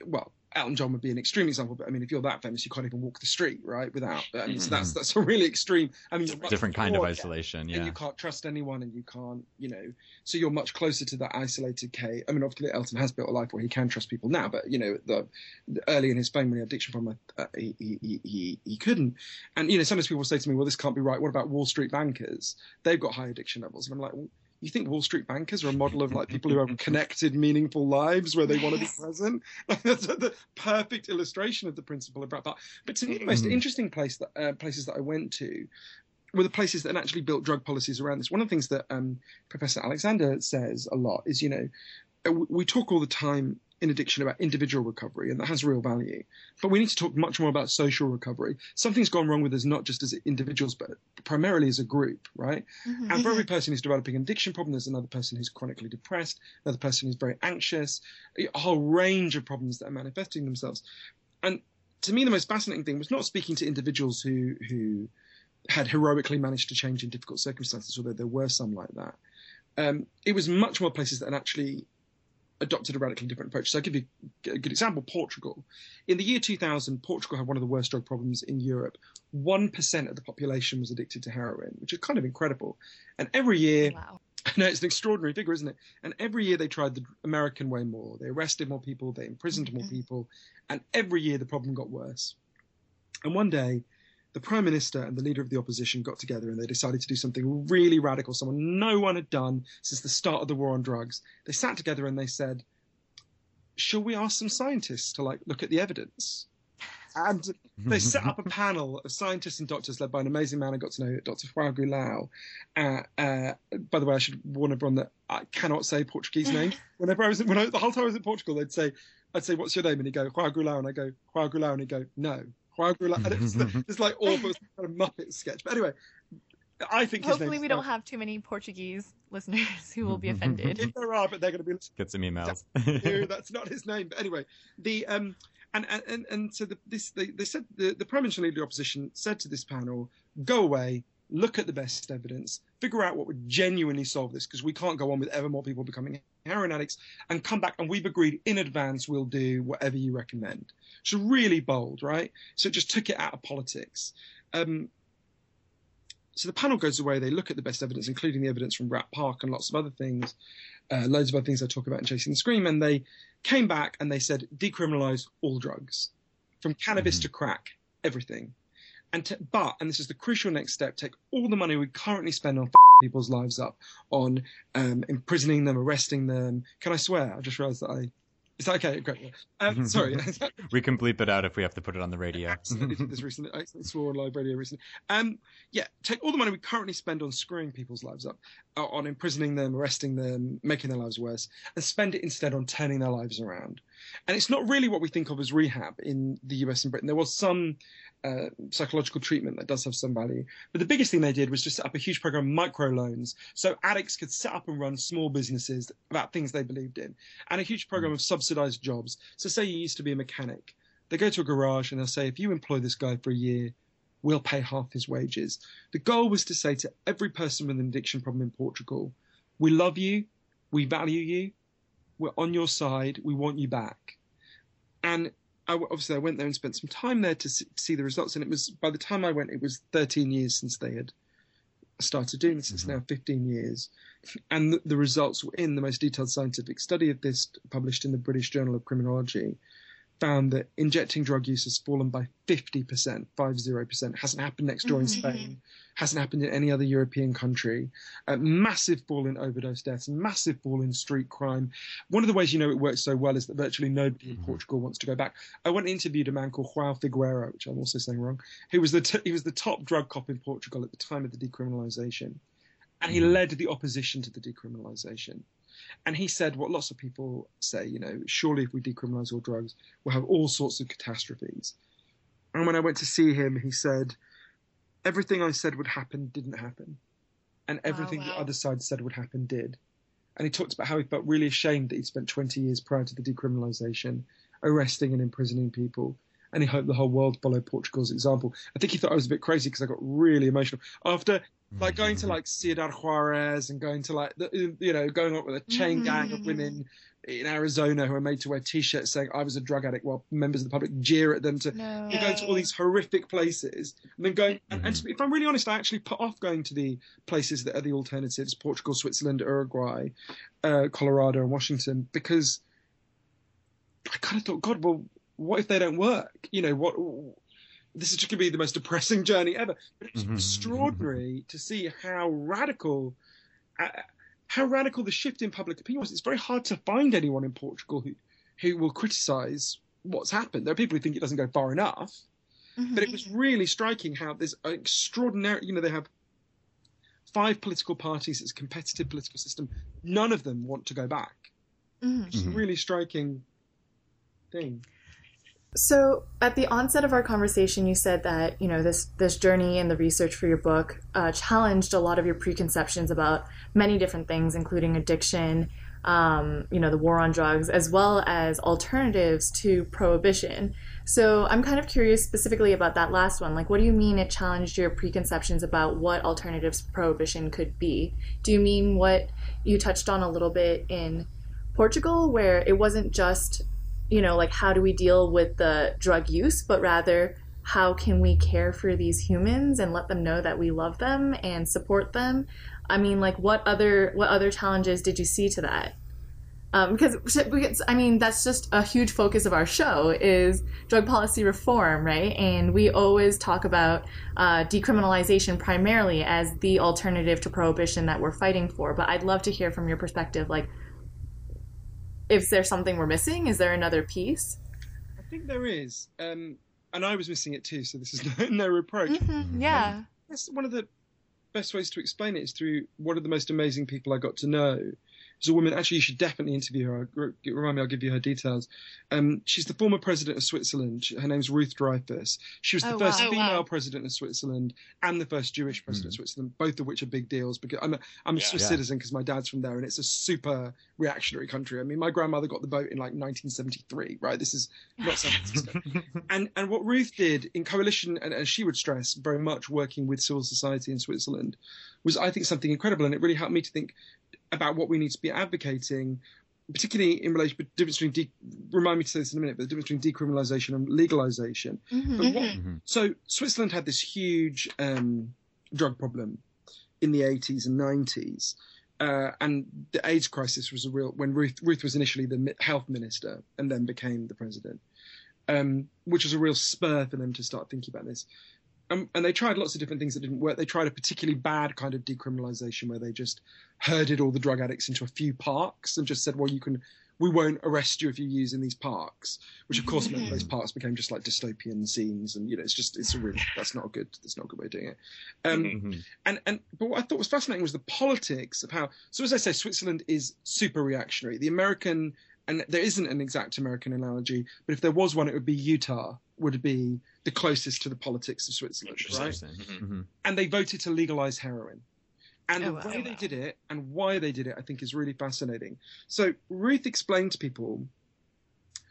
well, Elton John would be an extreme example, but I mean, if you're that famous, you can't even walk the street, right? Without, I mean, so that's mm-hmm. that's a really extreme. I mean, different kind of isolation, yeah. And you can't trust anyone, and you can't, you know, so you're much closer to that isolated K. I mean, obviously, Elton has built a life where he can trust people now, but you know, the, the early in his fame when he had addiction problem, uh, he, he he he couldn't. And you know, sometimes people say to me, "Well, this can't be right. What about Wall Street bankers? They've got high addiction levels." And I'm like, well, you think Wall Street bankers are a model of like people who have *laughs* connected, meaningful lives where they want to be present? Like *laughs* that's the perfect illustration of the principle of Brat But to me, the most mm. interesting place that uh, places that I went to were the places that actually built drug policies around this. One of the things that um, Professor Alexander says a lot is, you know, uh, we talk all the time in addiction about individual recovery, and that has real value. But we need to talk much more about social recovery. Something's gone wrong with us, not just as individuals, but primarily as a group, right? Mm-hmm. And for every person who's developing an addiction problem, there's another person who's chronically depressed, another person who's very anxious, a whole range of problems that are manifesting themselves. And to me, the most fascinating thing was not speaking to individuals who who had heroically managed to change in difficult circumstances, although there were some like that. Um, it was much more places that actually adopted a radically different approach. So I'll give you a good example Portugal. In the year 2000, Portugal had one of the worst drug problems in Europe. 1% of the population was addicted to heroin, which is kind of incredible. And every year, wow. *laughs* I know it's an extraordinary figure, isn't it? And every year they tried the American way more. They arrested more people, they imprisoned mm-hmm. more people, and every year the problem got worse. And one day, the prime minister and the leader of the opposition got together and they decided to do something really radical, someone no one had done since the start of the war on drugs. They sat together and they said, "Shall we ask some scientists to like look at the evidence?" And they set up a *laughs* panel of scientists and doctors led by an amazing man I got to know, Dr. Huagu Lau. Uh, uh, by the way, I should warn everyone that I cannot say Portuguese *laughs* name. Whenever I was, when I, the whole time I was in Portugal, they'd say, I'd say, "What's your name?" And he'd go, "Huagu Lau," and I'd go, "Huagu Lau," and he'd go, "No." Huagu and it's, it's like *laughs* awful kind of Muppet sketch. But anyway, I think hopefully we don't have too many Portuguese listeners who will be *laughs* offended. if there are, but they're going to be get some emails. *laughs* no, that's not his name. But anyway, the um and and and so the, this they, they said the the prime minister leader of the opposition said to this panel, go away, look at the best evidence, figure out what would genuinely solve this, because we can't go on with ever more people becoming heroin addicts, and come back. And we've agreed in advance we'll do whatever you recommend. So really bold, right? So it just took it out of politics. Um, so the panel goes away. They look at the best evidence, including the evidence from Rat Park and lots of other things, uh, loads of other things I talk about in Chasing the Scream. And they came back and they said decriminalize all drugs, from cannabis mm-hmm. to crack, everything and to, but and this is the crucial next step take all the money we currently spend on people's lives up on um, imprisoning them arresting them can i swear i just realized that i is that okay? Great. Um, *laughs* sorry. *laughs* we can bleep it out if we have to put it on the radio. this recently, I swore on live radio recently. Um, yeah, take all the money we currently spend on screwing people's lives up, uh, on imprisoning them, arresting them, making their lives worse, and spend it instead on turning their lives around. And it's not really what we think of as rehab in the US and Britain. There was some uh, psychological treatment that does have some value. But the biggest thing they did was just set up a huge program of microloans so addicts could set up and run small businesses about things they believed in, and a huge program of subsidized jobs. So, say you used to be a mechanic, they go to a garage and they'll say, if you employ this guy for a year, we'll pay half his wages. The goal was to say to every person with an addiction problem in Portugal, we love you, we value you, we're on your side, we want you back. And I, obviously I went there and spent some time there to see the results. And it was by the time I went, it was 13 years since they had started doing this. It's mm-hmm. now 15 years, and the, the, results were in the most detailed scientific study of this published in the British Journal of Criminology found that injecting drug use has fallen by 50%, 50%. Hasn't happened next door in mm-hmm. Spain, hasn't happened in any other European country. A massive fall in overdose deaths, massive fall in street crime. One of the ways you know it works so well is that virtually nobody in mm-hmm. Portugal wants to go back. I went and interviewed a man called João Figueira, which I'm also saying wrong, who was the, t- he was the top drug cop in Portugal at the time of the decriminalisation. And he mm-hmm. led the opposition to the decriminalisation. And he said what lots of people say, you know, surely if we decriminalize all drugs, we'll have all sorts of catastrophes. And when I went to see him, he said, everything I said would happen didn't happen. And oh, everything oh, wow. the other side said would happen did. And he talked about how he felt really ashamed that he'd spent 20 years prior to the decriminalization arresting and imprisoning people. And he hoped the whole world followed Portugal's example. I think he thought I was a bit crazy because I got really emotional. After like going to like Ciudad Juarez and going to like the, you know going up with a chain gang of women in Arizona who are made to wear T-shirts saying I was a drug addict while members of the public jeer at them to no. going to all these horrific places and then going and, and if I'm really honest I actually put off going to the places that are the alternatives Portugal Switzerland Uruguay uh, Colorado and Washington because I kind of thought God well what if they don't work you know what this is going to be the most depressing journey ever. But it's mm-hmm. extraordinary to see how radical, uh, how radical the shift in public opinion was. It's very hard to find anyone in Portugal who, who will criticise what's happened. There are people who think it doesn't go far enough, mm-hmm. but it was really striking how there's an extraordinary. You know, they have five political parties. It's a competitive political system. None of them want to go back. Mm-hmm. It's a really striking thing. So, at the onset of our conversation, you said that you know this this journey and the research for your book uh, challenged a lot of your preconceptions about many different things, including addiction, um, you know, the war on drugs, as well as alternatives to prohibition. So, I'm kind of curious specifically about that last one. Like, what do you mean it challenged your preconceptions about what alternatives to prohibition could be? Do you mean what you touched on a little bit in Portugal, where it wasn't just, you know, like how do we deal with the drug use, but rather how can we care for these humans and let them know that we love them and support them? I mean, like what other what other challenges did you see to that? Um, because, I mean that's just a huge focus of our show is drug policy reform, right? And we always talk about uh, decriminalization primarily as the alternative to prohibition that we're fighting for. But I'd love to hear from your perspective, like, is there something we're missing? Is there another piece? I think there is, um, and I was missing it too. So this is *laughs* no, no reproach. Mm-hmm. Yeah. That's one of the best ways to explain it is through one of the most amazing people I got to know. There's a woman, actually, you should definitely interview her. Remind me, I'll give you her details. Um, she's the former president of Switzerland. Her name's Ruth Dreifuss. She was the Oh, first wow. Oh, female wow. president of Switzerland and the first Jewish president of Switzerland, both of which are big deals because I'm a, I'm a Yeah. Swiss Yeah. citizen because my dad's from there and it's a super reactionary country. I mean, my grandmother got the vote in like 1973, right? This is not San Francisco *laughs* and and what Ruth did in coalition, and, and she would stress very much working with civil society in Switzerland, was I think something incredible, and it really helped me to think about what we need to be advocating, particularly in relation to the difference between de- remind me to say this in a minute, but the difference between decriminalisation and legalisation. Mm-hmm. But what, Mhm. so Switzerland had this huge um, drug problem in the 80s and 90s. Uh, and the AIDS crisis was a real when Ruth Ruth was initially the health minister and then became the president, um, which was a real spur for them to start thinking about this. Um, and they tried lots of different things that didn't work. They tried a particularly bad kind of decriminalisation where they just herded all the drug addicts into a few parks and just said, "Well, you can, we won't arrest you if you use in these parks." Which of course meant those parks became just like dystopian scenes, and you know, it's just it's a really that's not a good that's not a good way of doing it. Um, Mhm. and and but what I thought was fascinating was the politics of how. So as I say, Switzerland is super reactionary. The American and there isn't an exact American analogy, but if there was one, it would be Utah would be the closest to the politics of Switzerland, right? Interesting. Mhm. And they voted to legalize heroin. And Oh, the way Oh, they wow. did it and why they did it, I think, is really fascinating. So Ruth explained to people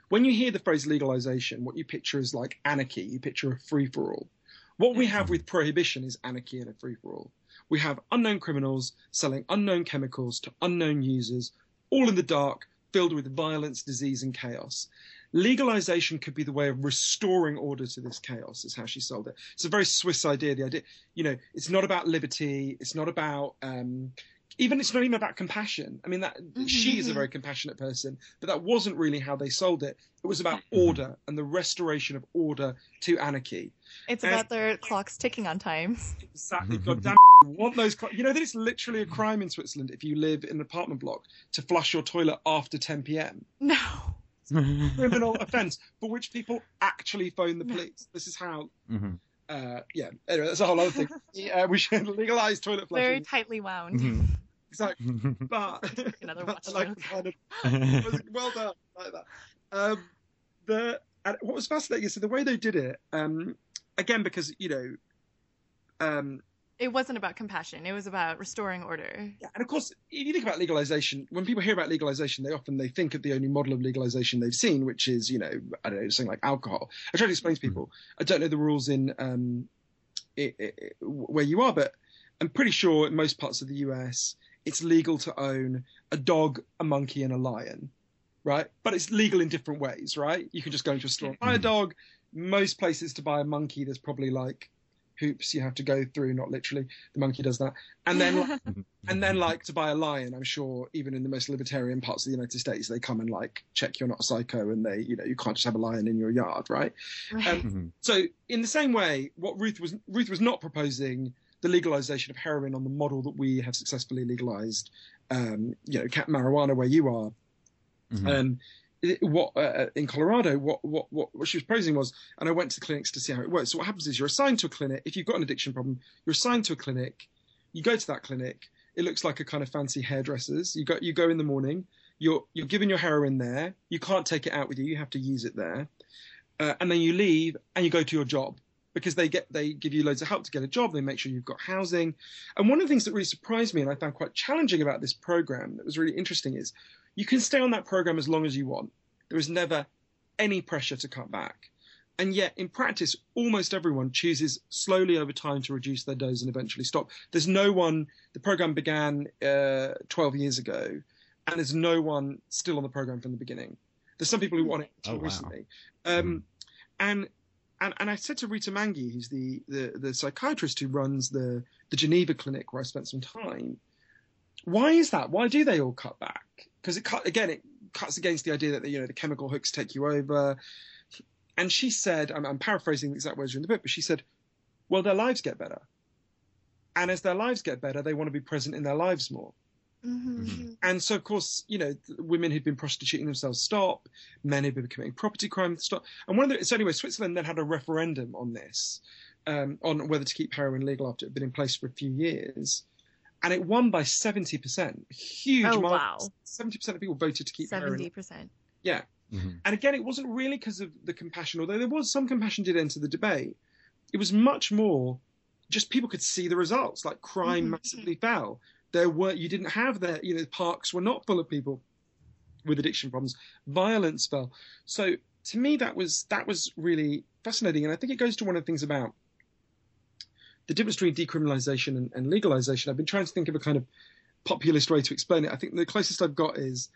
when you hear the phrase legalization, what you picture is like anarchy. You picture a free for all. What we have with prohibition is anarchy and a free for all. We have unknown criminals selling unknown chemicals to unknown users, all in the dark, filled with violence, disease, and chaos. Legalization could be the way of restoring order to this chaos, is how she sold it. It's a very Swiss idea. The idea, you know, it's not about liberty. It's not about, um, even it's not even about compassion. I mean, that mm-hmm, she is a mm-hmm. very compassionate person, but that wasn't really how they sold it. It was about order and the restoration of order to anarchy. It's And- about their clocks ticking on time. Exactly. Mm-hmm. God damn. You want those? You know that it's literally a crime in Switzerland if you live in an apartment block to flush your toilet after 10 p.m. No. *laughs* Criminal offence for which people actually phone the police. This is how. Mhm. Uh, yeah. Anyway, that's a whole other thing. *laughs* Yeah, we should legalize toilet flushing. Very tightly wound. Mhm. Exactly. *laughs* But Another but watch I like kind of well done, like that. Um, the and what was fascinating is so the way they did it. Um, again, because you know, um, It wasn't about compassion. It was about restoring order. Yeah, and of course, if you think about legalization, when people hear about legalization, they often they think of the only model of legalization they've seen, which is you know I don't know something like alcohol. I try to explain to people. I don't know the rules in um, i i where you are, but I'm pretty sure in most parts of the U.S. it's legal to own a dog, a monkey, and a lion, right? But it's legal in different ways, right? You can just go into a store and buy a dog. Most places to buy a monkey, there's probably like hoops you have to go through, not literally. The monkey does that, and then *laughs* and then like to buy a lion i'm sure even in the most libertarian parts of the united states they come and like check you're not a psycho and they you know you can't just have a lion in your yard right Right. Um, Mhm. so in the same way what ruth was ruth was not proposing the legalization of heroin on the model that we have successfully legalized um you know cat marijuana where you are Mhm. um, what uh, in Colorado, what, what what what she was proposing was, and I went to the clinics to see how it works. So what happens is you're assigned to a clinic. If you've got an addiction problem, you're assigned to a clinic. You go to that clinic. It looks like a kind of fancy hairdressers. You go you go in the morning. You're you're given your heroin there. You can't take it out with you. You have to use it there, uh, and then you leave and you go to your job because they get they give you loads of help to get a job. They make sure you've got housing. And one of the things that really surprised me and I found quite challenging about this program that was really interesting is you can stay on that program as long as you want. There is never any pressure to cut back. And yet, in practice, almost everyone chooses slowly over time to reduce their dose and eventually stop. There's no one, the program began uh, 12 years ago, and there's no one still on the program from the beginning. There's some people who want it until Oh, wow. recently. Um, and, and and I said to Rita Manghi, who's the, the, the psychiatrist who runs the, the Geneva clinic where I spent some time, why is that? Why do they all cut back? Because it cut again, it cuts against the idea that you know the chemical hooks take you over. And she said, I'm, I'm paraphrasing the exact words in the book, but she said, "Well, their lives get better, and as their lives get better, they want to be present in their lives more." Mm-hmm. And so, of course, you know, women who'd been prostituting themselves stop, men who'd been committing property crime stop. And one of the so anyway, Switzerland then had a referendum on this, um, on whether to keep heroin legal after it had been in place for a few years, and it won by seventy percent. Huge Oh, margin. wow. Seventy percent of people voted to keep heroin. Seventy percent. Yeah. Mhm. And again, it wasn't really because of the compassion, although there was some compassion did enter the debate. It was much more just people could see the results, like crime Mhm. massively fell. There were you didn't have that, you know, parks were not full of people with addiction problems. Violence fell. So to me that was that was really fascinating. And I think it goes to one of the things about the difference between decriminalization and, and legalization. I've been trying to think of a kind of populist way to explain it. I think the closest I've got is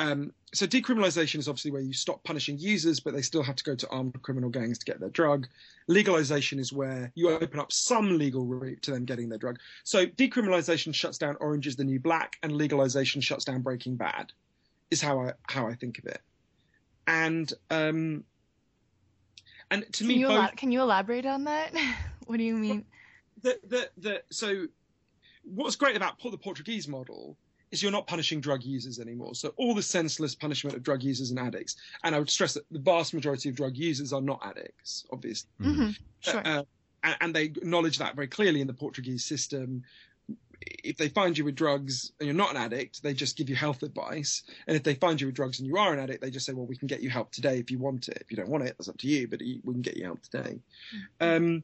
um, so decriminalization is obviously where you stop punishing users, but they still have to go to armed criminal gangs to get their drug. Legalization is where you open up some legal route to them getting their drug. So decriminalization shuts down Orange is the New Black, and legalization shuts down Breaking Bad. Is how I how I think of it. And um, and to Can me, you both elab- can you elaborate on that? *laughs* what do you mean? the, the, the, so what's great about the Portuguese model is you're not punishing drug users anymore. So all the senseless punishment of drug users and addicts, and I would stress that the vast majority of drug users are not addicts, obviously. Mhm. hmm Sure. Uh, and, and they acknowledge that very clearly in the Portuguese system. If they find you with drugs and you're not an addict, they just give you health advice. And if they find you with drugs and you are an addict, they just say, well, we can get you help today if you want it. If you don't want it, that's up to you, but we can get you help today. Um,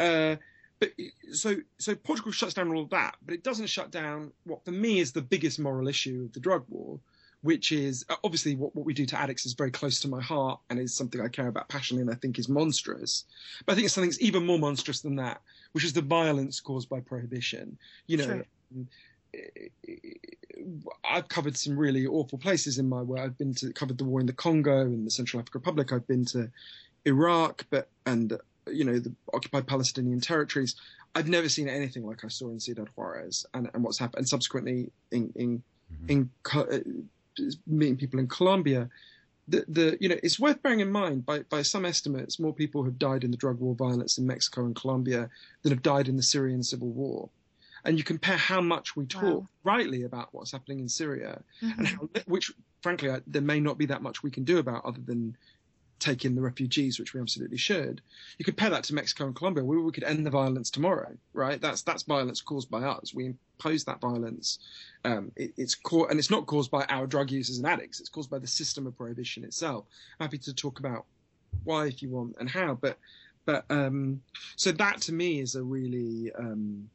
uh, but so so Portugal shuts down all of that, but it doesn't shut down what for me is the biggest moral issue of the drug war, which is uh, obviously what, what we do to addicts is very close to my heart and is something I care about passionately and I think is monstrous. But I think it's something that's even more monstrous than that, which is the violence caused by prohibition. You know, Sure. I've covered some really awful places in my work. I've been to covered the war in the Congo and the Central African Republic. I've been to Iraq, but and you know the occupied Palestinian territories. I've never seen anything like I saw in Ciudad Juarez and, and what's happened, and subsequently in in in uh, meeting people in Colombia. The, the you know it's worth bearing in mind by by some estimates more people have died in the drug war violence in Mexico and Colombia than have died in the Syrian civil war, and you compare how much we talk Wow. rightly about what's happening in Syria Mhm. and how, which frankly I, there may not be that much we can do about other than take in the refugees, which we absolutely should. You could compare that to Mexico and Colombia, we, we could end the violence tomorrow, right? That's that's violence caused by us. We impose that violence. Um, it, it's and it's not caused by our drug users and addicts. It's caused by the system of prohibition itself. happy to talk about why if you want and how, but but um, so that to me is a really um,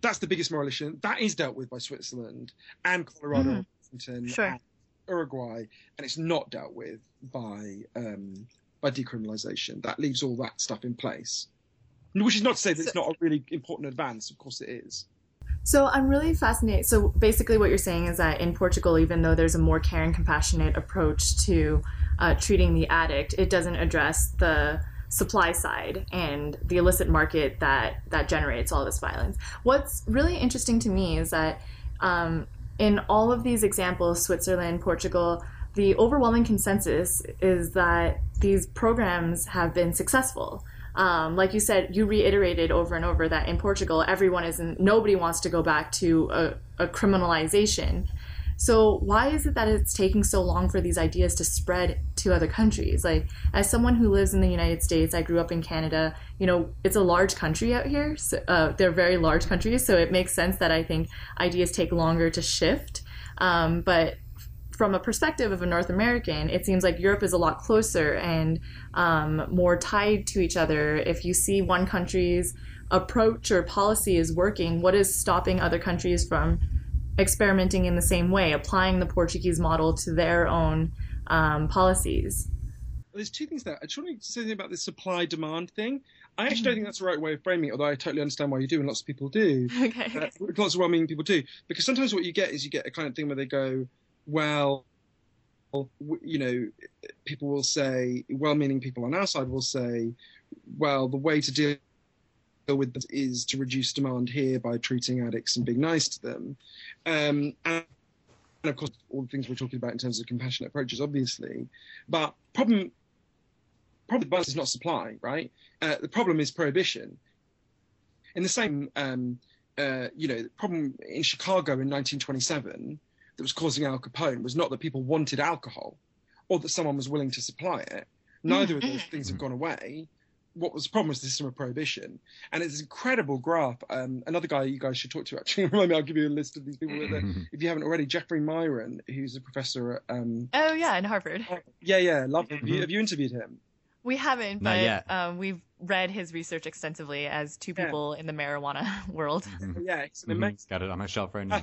that's the biggest moral issue. That is dealt with by Switzerland and Colorado, and Washington, Sure. and Uruguay, and it's not dealt with by um, by decriminalisation. That leaves all that stuff in place. Which is not to say that it's not a really important advance. Of course, it is. So I'm really fascinated. So basically, what you're saying is that in Portugal, even though there's a more caring, compassionate approach to uh, treating the addict, it doesn't address the supply side and the illicit market that that generates all this violence. What's really interesting to me is that um, in all of these examples, Switzerland, Portugal, the overwhelming consensus is that these programs have been successful. Um, like you said, you reiterated over and over that in Portugal, everyone isn't, nobody wants to go back to a, a criminalization. So why is it that it's taking so long for these ideas to spread to other countries? Like, as someone who lives in the United States, I grew up in Canada. You know, it's a large country out here. So, uh, they're very large countries, so it makes sense that I think ideas take longer to shift. Um, but from a perspective of a North American, it seems like Europe is a lot closer and um, more tied to each other. If you see one country's approach or policy is working, what is stopping other countries from experimenting in the same way, applying the Portuguese model to their own um, policies? There's two things there. I just want to say something about the supply demand thing. I actually don't think that's the right way of framing it, although I totally understand why you do, and lots of people do. *laughs* Okay. Uh, lots of well-meaning people do, because sometimes what you get is you get a kind of thing where they go, well, you know, people will say, well-meaning people on our side will say, well, the way to deal with this is to reduce demand here by treating addicts and being nice to them, um, and, and of course all the things we're talking about in terms of compassionate approaches, obviously, but problem problem is not supply, right? Uh, the problem is prohibition. In the same, um, uh, you know, the problem in Chicago in 1927 that was causing Al Capone was not that people wanted alcohol or that someone was willing to supply it. Neither of those things have gone away. What was the problem was the system of prohibition. And it's an incredible graph. Um, another guy you guys should talk to, actually, *laughs* remind me, I'll give you a list of these people. With the, *laughs* if you haven't already, Jeffrey Miron, who's a professor at. Um, Oh yeah, in Harvard. yeah, yeah, love him. Have you, Mhm. have you interviewed him? We haven't, Not but yet. Um, we've read his research extensively as two Yeah. people in the marijuana *laughs* world. Yeah, it's an Mhm. amazing. Got it on my shelf right now.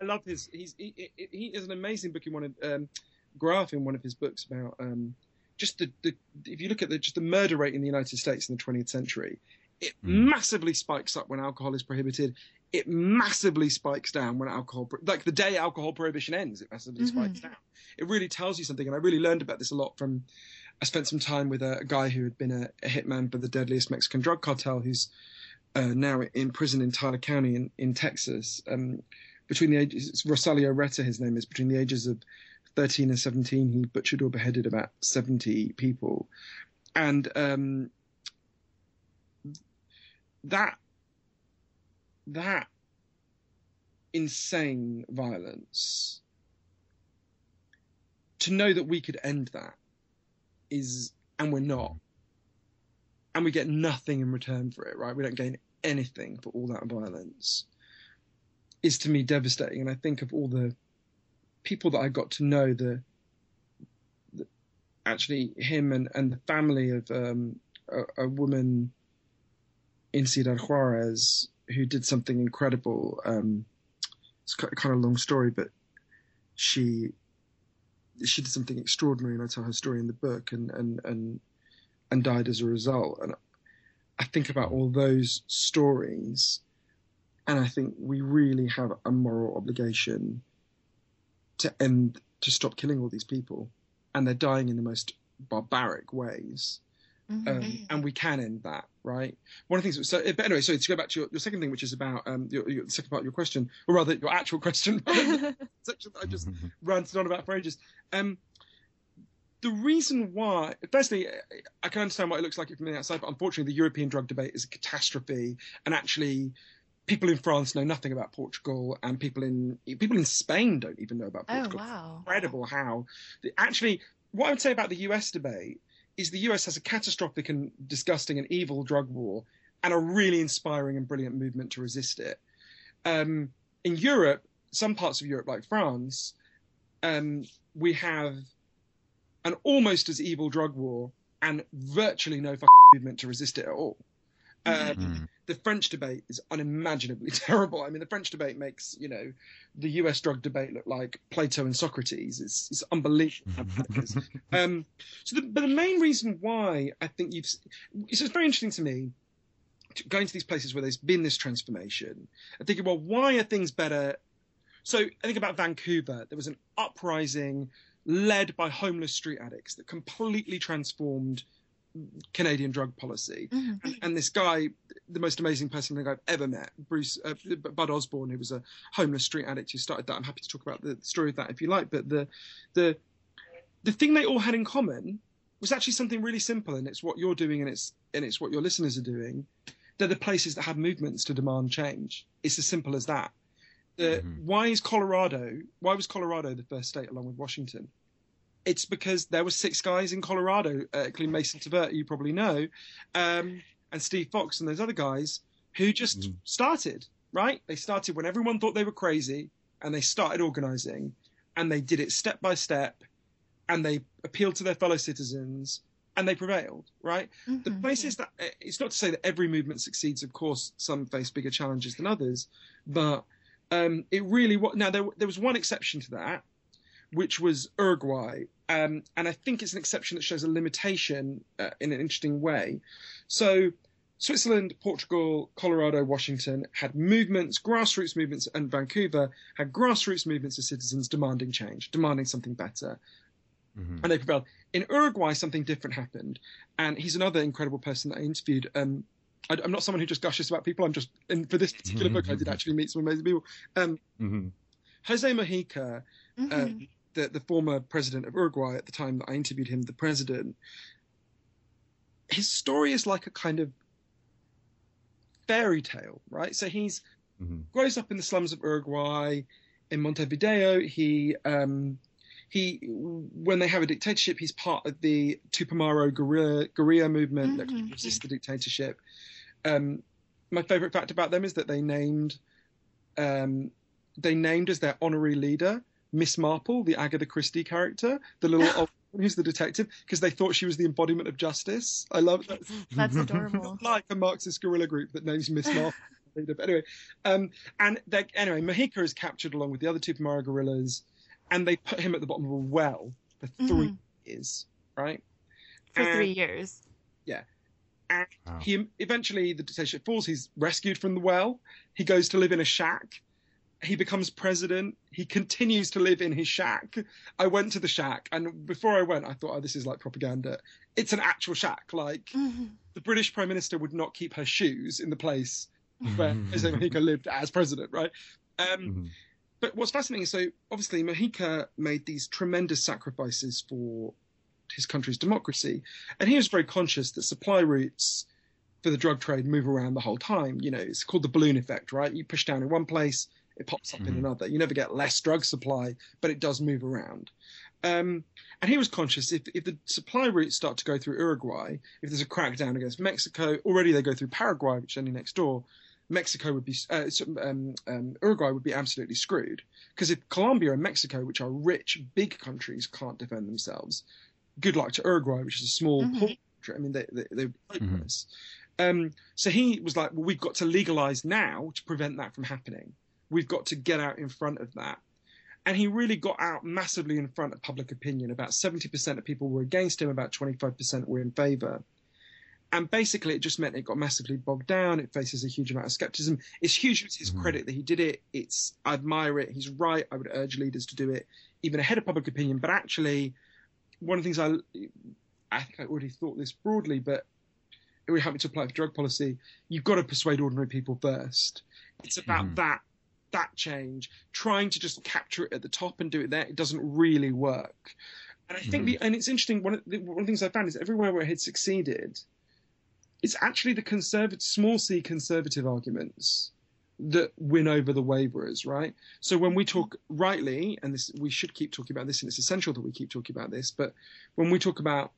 I love his. He's he, he, he is an amazing book in one of um, graph in one of his books about um, just the, the if you look at the just the murder rate in the United States in the 20th century, it Mm. massively spikes up when alcohol is prohibited. It massively spikes down when alcohol like the day alcohol prohibition ends. It massively Mhm. spikes down. It really tells you something, and I really learned about this a lot from. I spent some time with a, a guy who had been a, a hitman for the deadliest Mexican drug cartel, who's uh, now in prison in Tyler County in, in Texas. Um, between the ages, it's Rosalio Reta, his name is, between the ages of 13 and 17, he butchered or beheaded about 70 people. And um, that, that insane violence, to know that we could end that is, and we're not, and we get nothing in return for it, right? We don't gain anything for all that violence is to me devastating. And I think of all the people that I got to know, the, the actually him and, and the family of um, a, a woman in Ciudad Juarez who did something incredible. Um, it's kind of a long story, but she she did something extraordinary, and I tell her story in the book, and and and and died as a result. And I think about all those stories, and I think we really have a moral obligation to end, to stop killing all these people, and they're dying in the most barbaric ways. Mhm. Um, and we can end that, right? One of the things. So, but anyway, so to go back to your, your second thing, which is about um, your, your the second part of your question, or rather your actual question, *laughs* *laughs* section that I just ranted on about for ages. Um, the reason why, firstly, I can understand why it looks like it from the outside, but unfortunately, the European drug debate is a catastrophe, and actually, people in France know nothing about Portugal, and people in people in Spain don't even know about oh Portugal. wow. Incredible how, actually, what I would say about the US debate is the US has a catastrophic and disgusting and evil drug war, and a really inspiring and brilliant movement to resist it. Um, in Europe, some parts of Europe, like France, um, we have an almost as evil drug war and virtually no fucking movement to resist it at all. Mhm. the French debate is unimaginably *laughs* terrible. I mean, the French debate makes you know the U.S. drug debate look like Plato and Socrates. It's, it's unbelievable. how bad it is. um, so, the, but the main reason why I think you've it's just very interesting to me to going to these places where there's been this transformation and thinking, well, why are things better? So I think about Vancouver. There was an uprising led by homeless street addicts that completely transformed Canadian drug policy. Mhm. And, and this guy, the most amazing person I think I've ever met, Bruce uh, Bud Osborne, who was a homeless street addict who started that. I'm happy to talk about the story of that if you like. But the the the thing they all had in common was actually something really simple, and it's what you're doing, and it's and it's what your listeners are doing. They're the places that have movements to demand change. It's as simple as that. The, Mhm. Why is Colorado? Why was Colorado the first state along with Washington? It's because there were six guys in Colorado, uh, including Mason Tvert, who you probably know, um, and Steve Fox and those other guys who just Mhm. started. Right? They started when everyone thought they were crazy, and they started organizing, and they did it step by step, and they appealed to their fellow citizens, and they prevailed. Right? the Mhm. places that eh, it's not to say that every movement succeeds of course some face bigger challenges than others but um, it really was now there, there was one exception to that which was uruguay um, and i think it's an exception that shows a limitation uh, in an interesting way so Switzerland, Portugal, Colorado, Washington had movements, grassroots movements, and Vancouver had grassroots movements of citizens demanding change, demanding something better. Mhm. And they prevailed. In Uruguay, something different happened. And he's another incredible person that I interviewed. Um, I, am not someone who just gushes about people. I'm just, and for this particular book, I did *laughs* actually meet some amazing people. Um, Mhm. Jose Mujica, Mhm. um, the, the former president of Uruguay at the time that I interviewed him, the president, his story is like a kind of fairy tale, right? So he's Mhm. grows up in the slums of Uruguay, in Montevideo. He um, he when they have a dictatorship, he's part of the Tupamaro guerrilla guerrilla movement that Mhm. resists the dictatorship. Um, my favorite fact about them is that they named um, they named as their honorary leader Miss Marple, the Agatha Christie character, the little *laughs* old woman who's the detective, because they thought she was the embodiment of justice. I love that. *laughs* That's *laughs* adorable. Like a Marxist guerrilla group that names Miss Marple. But anyway, um, and they, anyway, Mujica is captured along with the other Tupamaro guerrillas, and they put him at the bottom of a well for 3 Mhm. years, right? For And- three years. Yeah. And Wow. he eventually the dictatorship falls. He's rescued from the well. He goes to live in a shack. He becomes president. He continues to live in his shack. I went to the shack, and before I went, I thought, "Oh, this is like propaganda." It's an actual shack. Like Mhm. the British Prime Minister would not keep her shoes in the place where Mhm. Jose Mujica lived as president, right? Um, Mhm. but what's fascinating is so obviously Mujica made these tremendous sacrifices for his country's democracy, and he was very conscious that supply routes for the drug trade move around the whole time. You know, it's called the balloon effect, right? You push down in one place, it pops up in Mhm. another. You never get less drug supply, but it does move around. Um, and he was conscious if, if the supply routes start to go through Uruguay, if there's a crackdown against Mexico, already they go through Paraguay, which is only next door. Mexico would be, uh, um, um, Uruguay would be absolutely screwed because if Colombia and Mexico, which are rich, big countries, can't defend themselves, good luck to Uruguay, which is a small Mhm. poor country. I mean, they, they, they're Mhm. hopeless. Um, so he was like, well, we've got to legalize now to prevent that from happening. We've got to get out in front of that. And he really got out massively in front of public opinion. About 70% of people were against him, about 25% were in favor. And basically, it just meant it got massively bogged down. It faces a huge amount of skepticism. It's huge. It's his Mhm. credit that he did it. It's I admire it. He's right. I would urge leaders to do it, even ahead of public opinion. But actually, one of the things I, I think I already thought this broadly, but it would help me to apply for drug policy. You've got to persuade ordinary people first. It's about Mhm. that that change. Trying to just capture it at the top and do it there, it doesn't really work. And I think the mm-hmm. and it's interesting. One of the, one of the things I found is everywhere where it had succeeded, it's actually the conservative, small c conservative arguments that win over the waverers, right? So when we talk rightly, and this we should keep talking about this, and it's essential that we keep talking about this. But when we talk about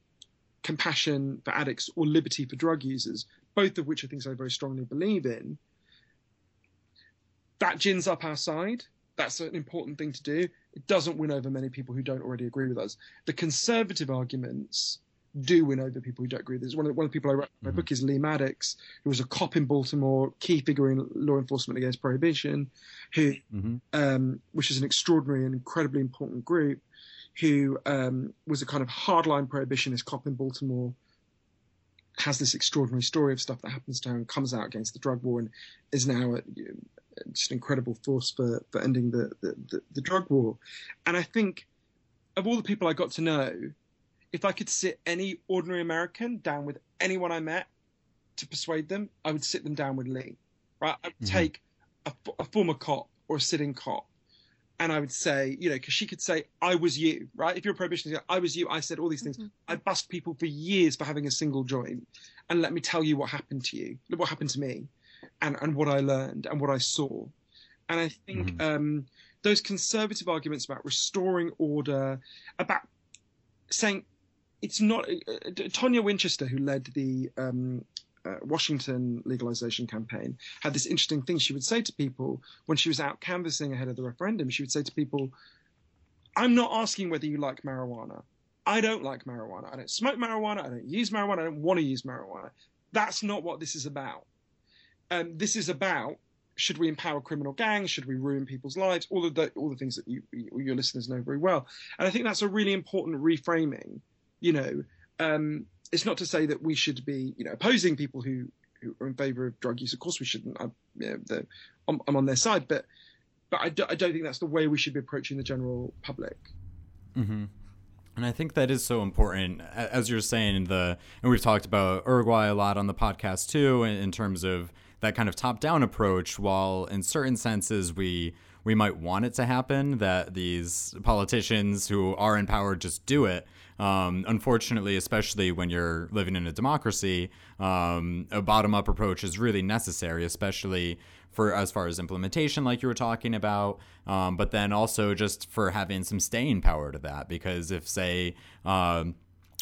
compassion for addicts or liberty for drug users, both of which are things I very strongly believe in, that gins up our side. That's an important thing to do. It doesn't win over many people who don't already agree with us. The conservative arguments do win over people who don't agree with us. One of the, one of the people I wrote in my Mhm. book is Leigh Maddox, who was a cop in Baltimore, key figure in law enforcement against prohibition, who Mhm. um, which is an extraordinary and incredibly important group, who um, was a kind of hardline prohibitionist cop in Baltimore, has this extraordinary story of stuff that happens to her and comes out against the drug war and is now a, just an incredible force for, for ending the, the, the, the drug war. And I think of all the people I got to know, if I could sit any ordinary American down with anyone I met to persuade them, I would sit them down with Leigh. Right? I would Mhm. take a former cop or a sitting cop, and I would say, you know, because she could say, "I was you," right? If you're a prohibitionist, I was you. I said all these things. Mhm. I bust people for years for having a single joint, and let me tell you what happened to you, what happened to me, and and what I learned and what I saw. And I think Mhm. um, those conservative arguments about restoring order, about saying it's not uh, uh, Tonia Winchester, who led the um, uh, Washington legalization campaign, had this interesting thing she would say to people when she was out canvassing ahead of the referendum. She would say to people, "I'm not asking whether you like marijuana. I don't like marijuana. I don't smoke marijuana. I don't use marijuana. I don't want to use marijuana. That's not what this is about. Um, this is about." Should we empower criminal gangs? Should we ruin people's lives? All of the all the things that you, you your listeners know very well, and I think that's a really important reframing you know, um, it's not to say that we should be, you know, opposing people who who are in favour of drug use. Of course, we shouldn't. I, you know, I'm, I'm, on their side, but but I, do, I don't think that's the way we should be approaching the general public. Mm-hmm. And I think that is so important, as you're saying. The and we've talked about Uruguay a lot on the podcast too, in, in terms of that kind of top-down approach. While in certain senses we we might want it to happen, that these politicians who are in power just do it. Um, unfortunately, especially when you're living in a democracy, um, a bottom-up approach is really necessary, especially for as far as implementation, like you were talking about, um, but then also just for having some staying power to that. Because if, say, um,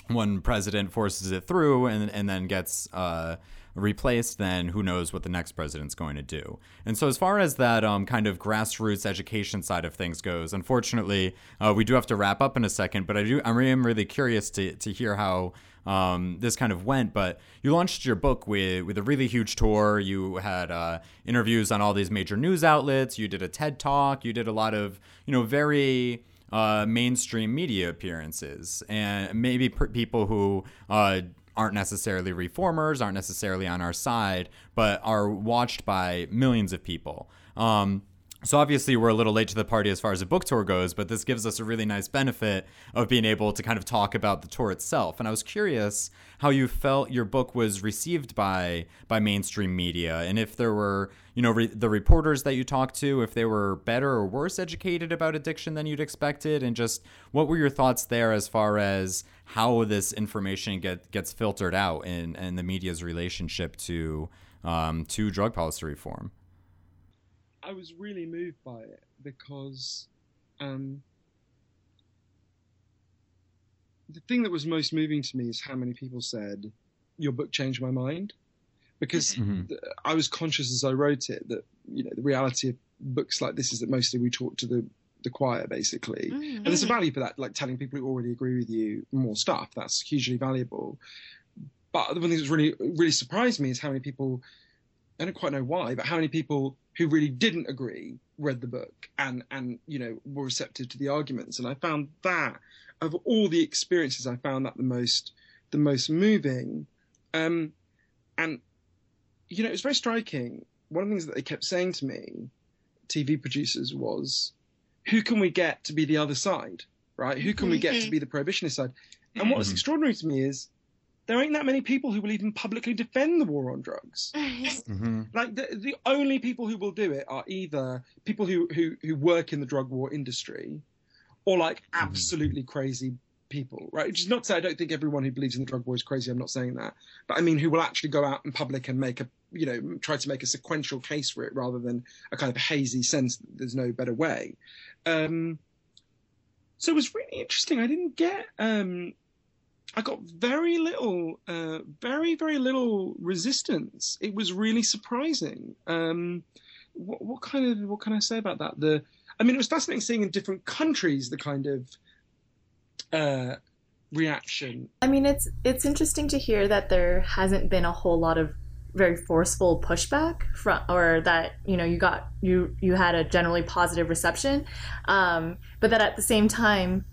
one president forces it through and and then gets uh, replaced, then who knows what the next president's going to do. And so, as far as that um, kind of grassroots education side of things goes, unfortunately, uh, we do have to wrap up in a second. But I do, I am really curious to to hear how um, this kind of went. But you launched your book with with a really huge tour. You had uh, interviews on all these major news outlets. You did a TED talk. You did a lot of you know very uh, mainstream media appearances, and maybe people who. Uh, aren't necessarily reformers, aren't necessarily on our side, but are watched by millions of people. Um, so obviously we're a little late to the party as far as a book tour goes, but this gives us a really nice benefit of being able to kind of talk about the tour itself. And I was curious how you felt your book was received by by mainstream media, and if there were, you know, re- the reporters that you talked to, if they were better or worse educated about addiction than you'd expected, and just what were your thoughts there as far as how this information get gets filtered out in and the media's relationship to um, to drug policy reform. I was really moved by it because um, the thing that was most moving to me is how many people said your book changed my mind because *laughs* mm-hmm. I was conscious as I wrote it that you know the reality of books like this is that mostly we talk to the the choir basically mm-hmm. and there's a value for that like telling people who already agree with you more stuff that's hugely valuable but the one thing that's really really surprised me is how many people I don't quite know why, but how many people who really didn't agree read the book and and you know were receptive to the arguments. And I found that of all the experiences, I found that the most the most moving. Um, and you know, it was very striking. One of the things that they kept saying to me, TV producers, was, "Who can we get to be the other side? Right? Who can we get to mm-hmm. be the prohibitionist side?" And what's mm-hmm. extraordinary to me is there ain't that many people who will even publicly defend the war on drugs. *laughs* mm-hmm. Like the, the only people who will do it are either people who, who, who work in the drug war industry or like mm-hmm. absolutely mm-hmm. crazy people, right? Which is not to say I don't think everyone who believes in the drug war is crazy. I'm not saying that, but I mean who will actually go out in public and make a, you know, try to make a sequential case for it rather than a kind of hazy sense that there's no better way. Um, so it was really interesting. I didn't get um, I got very little, uh, very very little resistance. It was really surprising. Um, what, what, kind of what can I say about that? The, I mean, it was fascinating seeing in different countries the kind of uh, reaction. I mean, it's it's interesting to hear that there hasn't been a whole lot of very forceful pushback from or that you know you got you you had a generally positive reception um, but that at the same time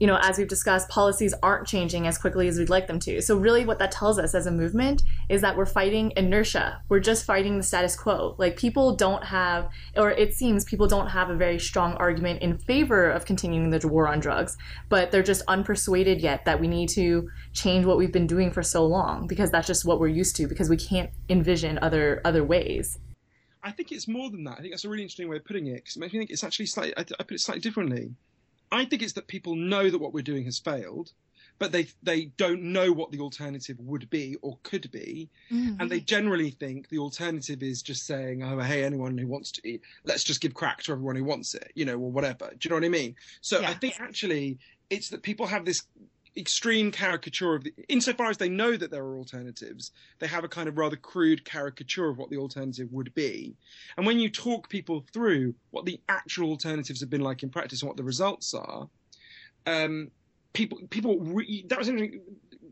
you know, as we've discussed, policies aren't changing as quickly as we'd like them to. So, really, what that tells us as a movement is that we're fighting inertia. We're just fighting the status quo. Like, people don't have, or it seems people don't have a very strong argument in favor of continuing the war on drugs, but they're just unpersuaded yet that we need to change what we've been doing for so long because that's just what we're used to because we can't envision other other ways. I think it's more than that. I think that's a really interesting way of putting it because it makes me think it's actually slightly. I, I put it slightly differently I think it's that people know that what we're doing has failed, but they they don't know what the alternative would be or could be, mm-hmm. and they generally think the alternative is just saying, "Oh, hey, anyone who wants to eat, let's just give crack to everyone who wants it," you know, or whatever. Do you know what I mean? So yeah. I think actually it's that people have this extreme caricature of the, insofar as they know that there are alternatives, they have a kind of rather crude caricature of what the alternative would be. And when you talk people through what the actual alternatives have been like in practice and what the results are, um, people people re- that was interesting.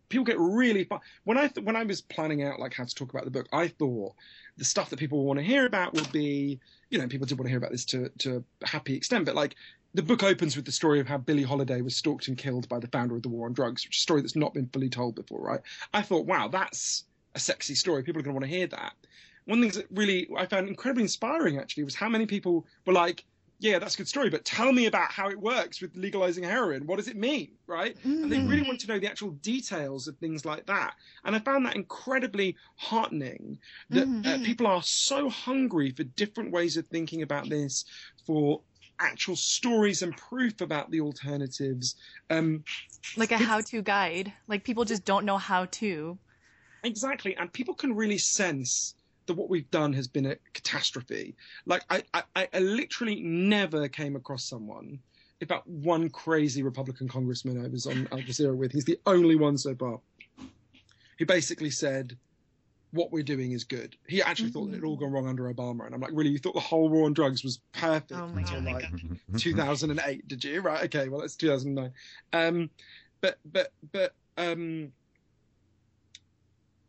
people get really fun. when I th- when I was planning out like how to talk about the book, I thought the stuff that people want to hear about would be you know people did want to hear about this to to a happy extent, but like the book opens with the story of how Billie Holiday was stalked and killed by the founder of the war on drugs, which is a story that's not been fully told before, right? I thought, wow, that's a sexy story. People are going to want to hear that. One thing that really I found incredibly inspiring actually was how many people were like, yeah, that's a good story, but tell me about how it works with legalizing heroin. What does it mean, right? Mm-hmm. And they really want to know the actual details of things like that. And I found that incredibly heartening that uh, mm-hmm. uh, people are so hungry for different ways of thinking about this, for actual stories and proof about the alternatives. Um, like a how-to guide. Like people just don't know how to. Exactly, and people can really sense that what we've done has been a catastrophe. Like I, I, I literally never came across someone. About one crazy Republican congressman I was on Al Jazeera with. He's the only one so far who basically said, what we're doing is good. He actually mm-hmm. thought that it had all gone wrong under Obama, and I'm like, really? You thought the whole war on drugs was perfect oh until God. like *laughs* *laughs* 2008? Did you? Right? Okay. Well, it's 2009. Um, but but but um,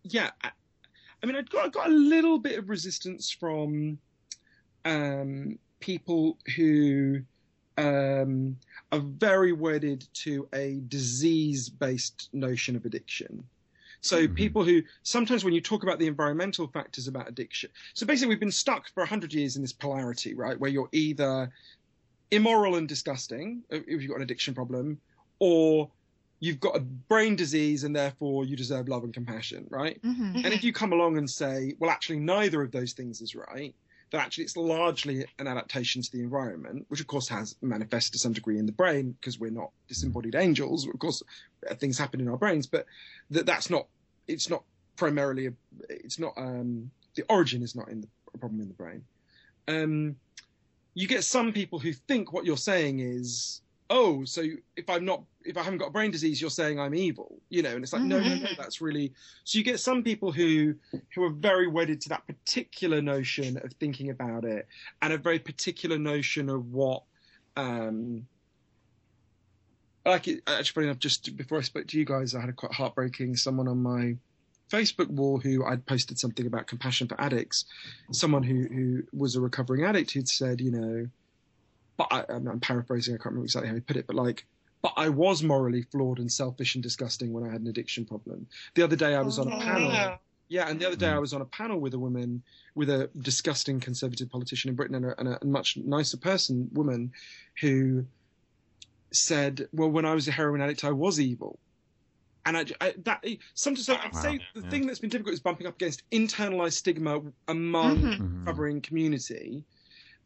yeah. I mean, I got, I got a little bit of resistance from um, people who um, are very wedded to a disease based notion of addiction. So mm-hmm. people who sometimes when you talk about the environmental factors about addiction, so basically we've been stuck for hundred years in this polarity, right, where you're either immoral and disgusting if you've got an addiction problem, or you've got a brain disease and therefore you deserve love and compassion, right? Mm-hmm. And if you come along and say, well, actually, neither of those things is right, that actually it's largely an adaptation to the environment, which of course has manifest to some degree in the brain because we're not disembodied angels. Of course, things happen in our brains, but that that's not. It's not primarily. A, it's not. Um, the origin is not in the problem in the brain. Um, you get some people who think what you're saying is oh, so if I'm not, if I haven't got a brain disease, you're saying I'm evil, you know? And it's like, no, no, no, mm-hmm. that's really. So you get some people who who are very wedded to that particular notion of thinking about it, and a very particular notion of what. Um, like it, actually, funny enough, just before I spoke to you guys, I had a quite heartbreaking someone on my Facebook wall who I'd posted something about compassion for addicts. Someone who who was a recovering addict who'd said, you know, but I, am paraphrasing. I can't remember exactly how he put it, but like, but I was morally flawed and selfish and disgusting when I had an addiction problem. The other day I was oh, on a panel. Yeah. yeah, and the other day I was on a panel with a woman, with a disgusting conservative politician in Britain and a, and a much nicer person, woman, who said, "Well, when I was a heroin addict, I was evil." and I, I, that sometimes I'd wow. say the yeah. thing that's been difficult is bumping up against internalized stigma among mm-hmm. covering community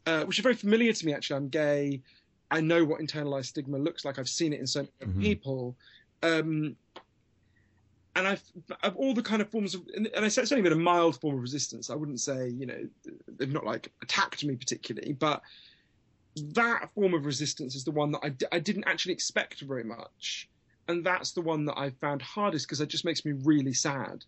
uh, which is very familiar to me. Actually, I'm gay. I know what internalized stigma looks like. I've seen it in so many mm-hmm. people. Um, and I've, I've, all the kind of forms of, and I said it's only been a mild form of resistance. I wouldn't say, you know, they've not like attacked me particularly, but that form of resistance is the one that I d- I didn't actually expect very much. And that's the one that I found hardest because it just makes me really sad.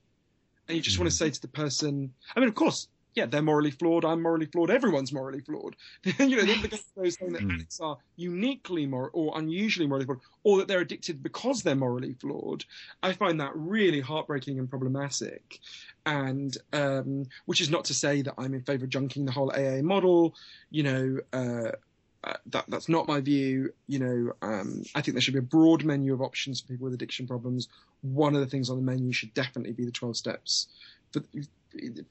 And you just mm-hmm. want to say to the person, I mean, of course, yeah, they're morally flawed. I'm morally flawed. Everyone's morally flawed. *laughs* you know, the those saying that hmm. addicts are uniquely moral or unusually morally flawed, or that they're addicted because they're morally flawed. I find that really heartbreaking and problematic. And um, which is not to say that I'm in favour of junking the whole AA model. You know, uh, uh, that that's not my view. You know, um, I think there should be a broad menu of options for people with addiction problems. One of the things on the menu should definitely be the 12 steps for,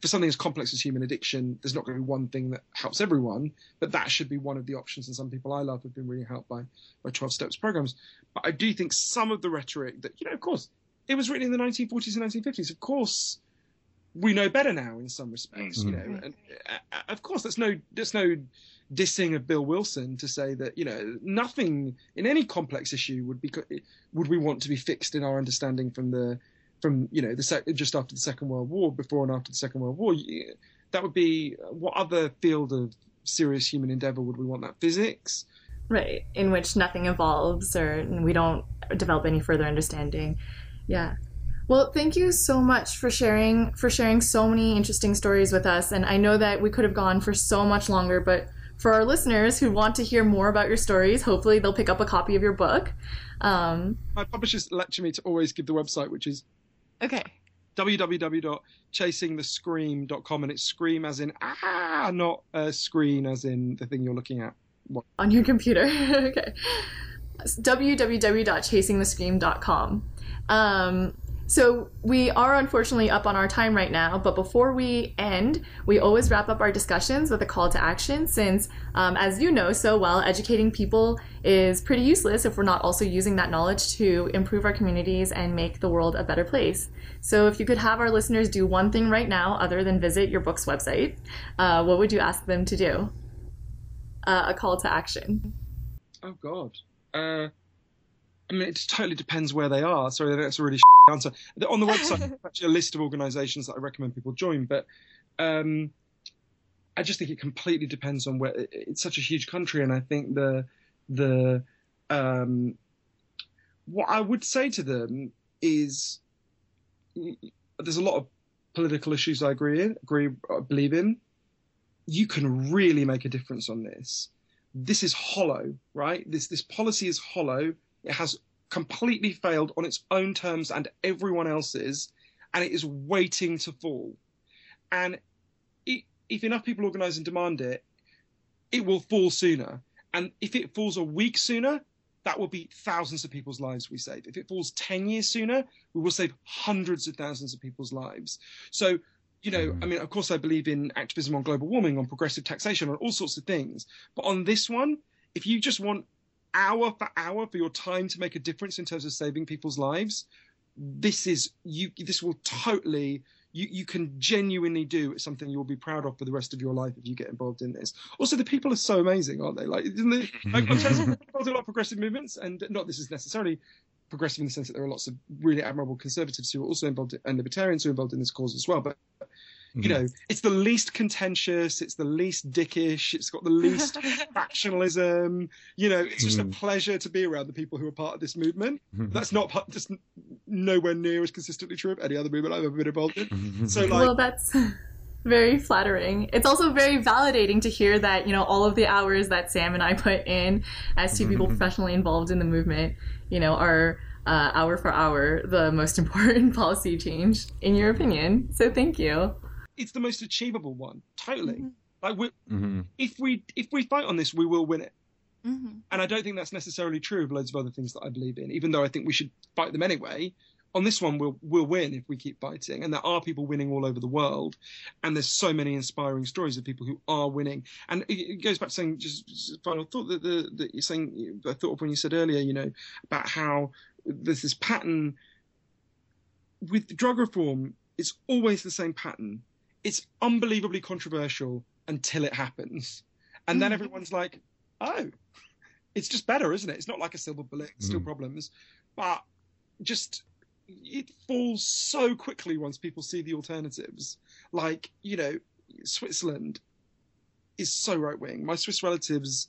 for something as complex as human addiction, there's not going to be one thing that helps everyone, but that should be one of the options. And some people I love have been really helped by by 12 steps programs. But I do think some of the rhetoric that you know, of course, it was written in the 1940s and 1950s. Of course, we know better now in some respects. Mm-hmm. You know, and uh, of course, there's no there's no dissing of Bill Wilson to say that you know nothing in any complex issue would be would we want to be fixed in our understanding from the from you know the sec- just after the Second World War, before and after the Second World War. That would be what other field of serious human endeavor would we want that physics? Right, in which nothing evolves or we don't develop any further understanding. Yeah. Well, thank you so much for sharing for sharing so many interesting stories with us. And I know that we could have gone for so much longer, but for our listeners who want to hear more about your stories, hopefully they'll pick up a copy of your book. Um, My publishers lecture me to always give the website, which is Okay. www.chasingthescream.com and it's scream as in ah, not a screen as in the thing you're looking at. What? On your computer. *laughs* okay. www.chasingthescream.com. Um, So we are unfortunately up on our time right now, but before we end, we always wrap up our discussions with a call to action since, um, as you know so well, educating people is pretty useless if we're not also using that knowledge to improve our communities and make the world a better place. So if you could have our listeners do one thing right now other than visit your book's website, uh, what would you ask them to do? Uh, a call to action. Oh, God. Uh, I mean, it totally depends where they are. Sorry, that's a really *laughs* answer. On the website, there's *laughs* actually a list of organisations that I recommend people join, but um, I just think it completely depends on where. It's such a huge country, and I think the the um, what I would say to them is there's a lot of political issues I agree in, agree, believe in. You can really make a difference on this. This is hollow, right? This this policy is hollow. It has completely failed on its own terms and everyone else's, and it is waiting to fall. And it, if enough people organise and demand it, it will fall sooner. And if it falls a week sooner, that will be thousands of people's lives we save. If it falls 10 years sooner, we will save hundreds of thousands of people's lives. So, you know, mm. I mean, of course, I believe in activism on global warming, on progressive taxation, on all sorts of things. But on this one, if you just want hour for hour for your time to make a difference in terms of saving people's lives, this is you. This will totally. You, you can genuinely do something you'll be proud of for the rest of your life if you get involved in this. Also, the people are so amazing, aren't they? Like, isn't it? Like, I'm involved in a lot of progressive movements, and not this is necessarily progressive in the sense that there are lots of really admirable conservatives who are also involved in, and libertarians who are involved in this cause as well. But you know, it's the least contentious, it's the least dickish, it's got the least *laughs* factionalism. You know, it's just mm. a pleasure to be around the people who are part of this movement. That's not just nowhere near as consistently true of any other movement I've ever been involved in. So, like, well, that's *laughs* very flattering. It's also very validating to hear that you know all of the hours that Sam and I put in as two people professionally involved in the movement, you know, are uh, hour for hour the most *laughs* important policy change in your opinion. So thank you it's the most achievable one. Totally. Mm-hmm. Like we, mm-hmm. if we if we fight on this, we will win it. Mm-hmm. And I don't think that's necessarily true of loads of other things that I believe in. Even though I think we should fight them anyway. On this one, we'll we'll win if we keep fighting, and there are people winning all over the world, and there's so many inspiring stories of people who are winning. And it, goes back to saying just, just final thought that the that you're saying I thought of when you said earlier, you know, about how there's this pattern with drug reform. It's always the same pattern it's unbelievably controversial until it happens. And then mm. everyone's like, oh, it's just better, isn't it? It's not like a silver bullet, still mm. problems. But just it falls so quickly once people see the alternatives. Like, you know, Switzerland is so right wing. My Swiss relatives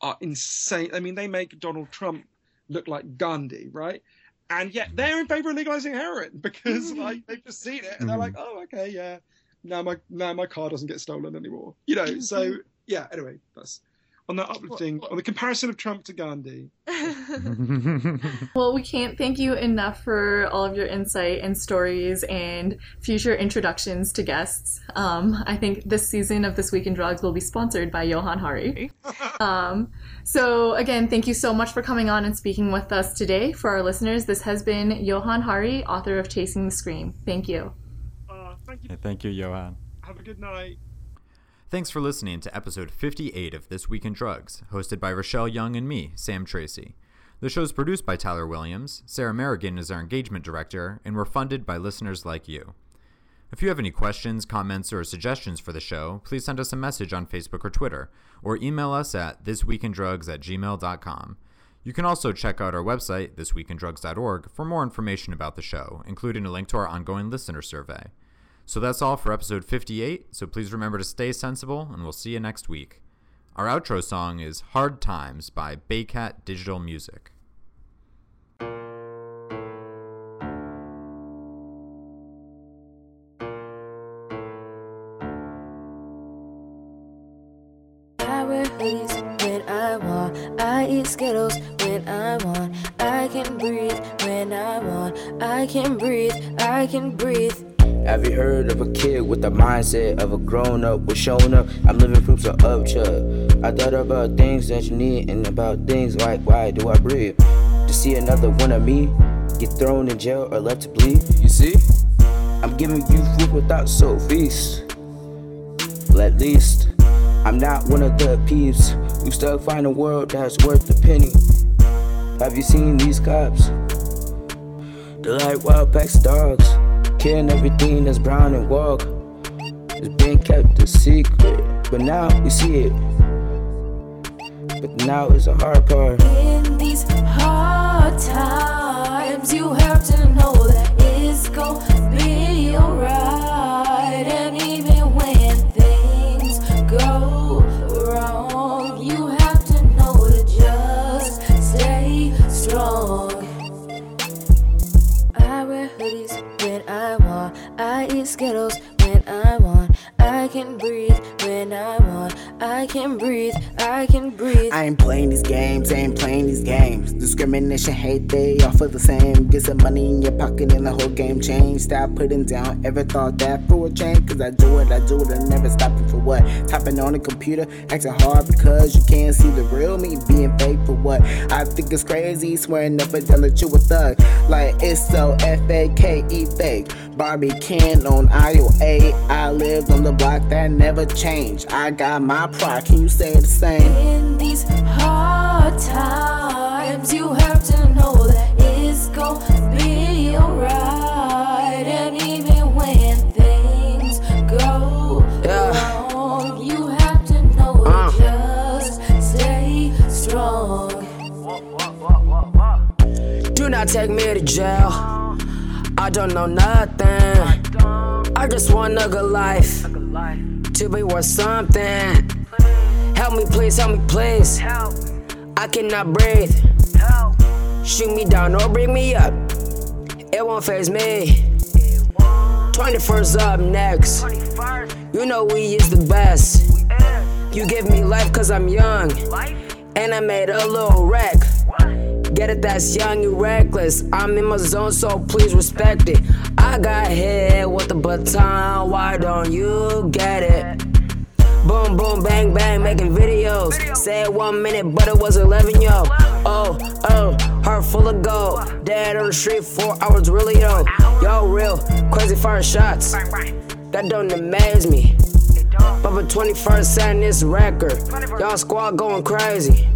are insane. I mean, they make Donald Trump look like Gandhi, right? And yet they're in favor of legalizing heroin *laughs* because like they've just seen it and they're like, oh, okay, yeah, now my now my car doesn't get stolen anymore. You know, so yeah. Anyway, that's on that uplifting on the comparison of Trump to Gandhi. *laughs* well, we can't thank you enough for all of your insight and stories and future introductions to guests. Um, I think this season of This Week in Drugs will be sponsored by Johann Hari. *laughs* Um, so again, thank you so much for coming on and speaking with us today. For our listeners, this has been Johann Hari, author of Chasing the Scream. Thank you. Thank you. Hey, thank you, Johann. Have a good night. Thanks for listening to episode 58 of This Week in Drugs, hosted by Rachelle Yeung and me, Sam Tracy. The show is produced by Tyler Williams, Sarah Merrigan is our engagement director, and we're funded by listeners like you. If you have any questions, comments, or suggestions for the show, please send us a message on Facebook or Twitter, or email us at thisweekindrugs at gmail.com. You can also check out our website, thisweekindrugs.org, for more information about the show, including a link to our ongoing listener survey. So that's all for episode 58, so please remember to stay sensible, and we'll see you next week. Our outro song is Hard Times by Baycat Digital Music. I wear hoodies when I want. I eat Skittles when I want. I can breathe when I want. I can breathe. I can breathe. Have you heard of a kid with the mindset of a grown up with showing up? I'm living proofs of up I thought about things that you need and about things like why do I breathe? To see another one of me get thrown in jail or left to bleed. You see? I'm giving you food without soul feast. Well, at least I'm not one of the peeps who still find a world that's worth a penny. Have you seen these cops? They're like wild packs of dogs, killing everything that's brown and walk. It's been kept a secret, but now we see it. But now is the hard part. In these hard times, you have to know that it's gonna be alright. Skittles when I want, I can breathe when I want, I can breathe, I can breathe. I ain't playing these games, I ain't playing these games. Discrimination, hate, they all feel the same. Get some money in your pocket and the whole game change. Stop putting down, ever thought that for a change? Cause I do it, I do it, I never stopping for what? Tapping on the computer, acting hard because you can't see the real me being fake for what? I think it's crazy, swearing up and down you a thug. Like it's so F A K E fake. Barbie can on aisle I lived on the block that never changed. I got my pride, can you say the same? In these hard times, you have to know that it's gonna be alright. And even when things go Yeah. wrong, you have to know Uh. to just stay strong. Do not take me to jail. I don't know nothing. I just want a good life to be worth something. Help me, please, help me, please. I cannot breathe. Shoot me down or bring me up. It won't phase me. 21st up next. You know we is the best. You give me life cause I'm young. And I made a little wreck. Get it, that's young and reckless. I'm in my zone, so please respect it. I got hit with the baton, why don't you get it? Boom, boom, bang, bang, making videos. Said one minute, but it was 11, yo. Oh, oh, heart full of gold. Dead on the street, four hours, really, yo. Yo, real, crazy fire shots. That don't amaze me. But for 21st setting this record, y'all squad going crazy.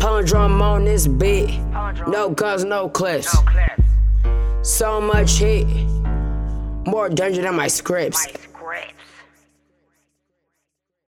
Pound drum on this beat. No guns, no clips. So much heat. More danger than my scripts.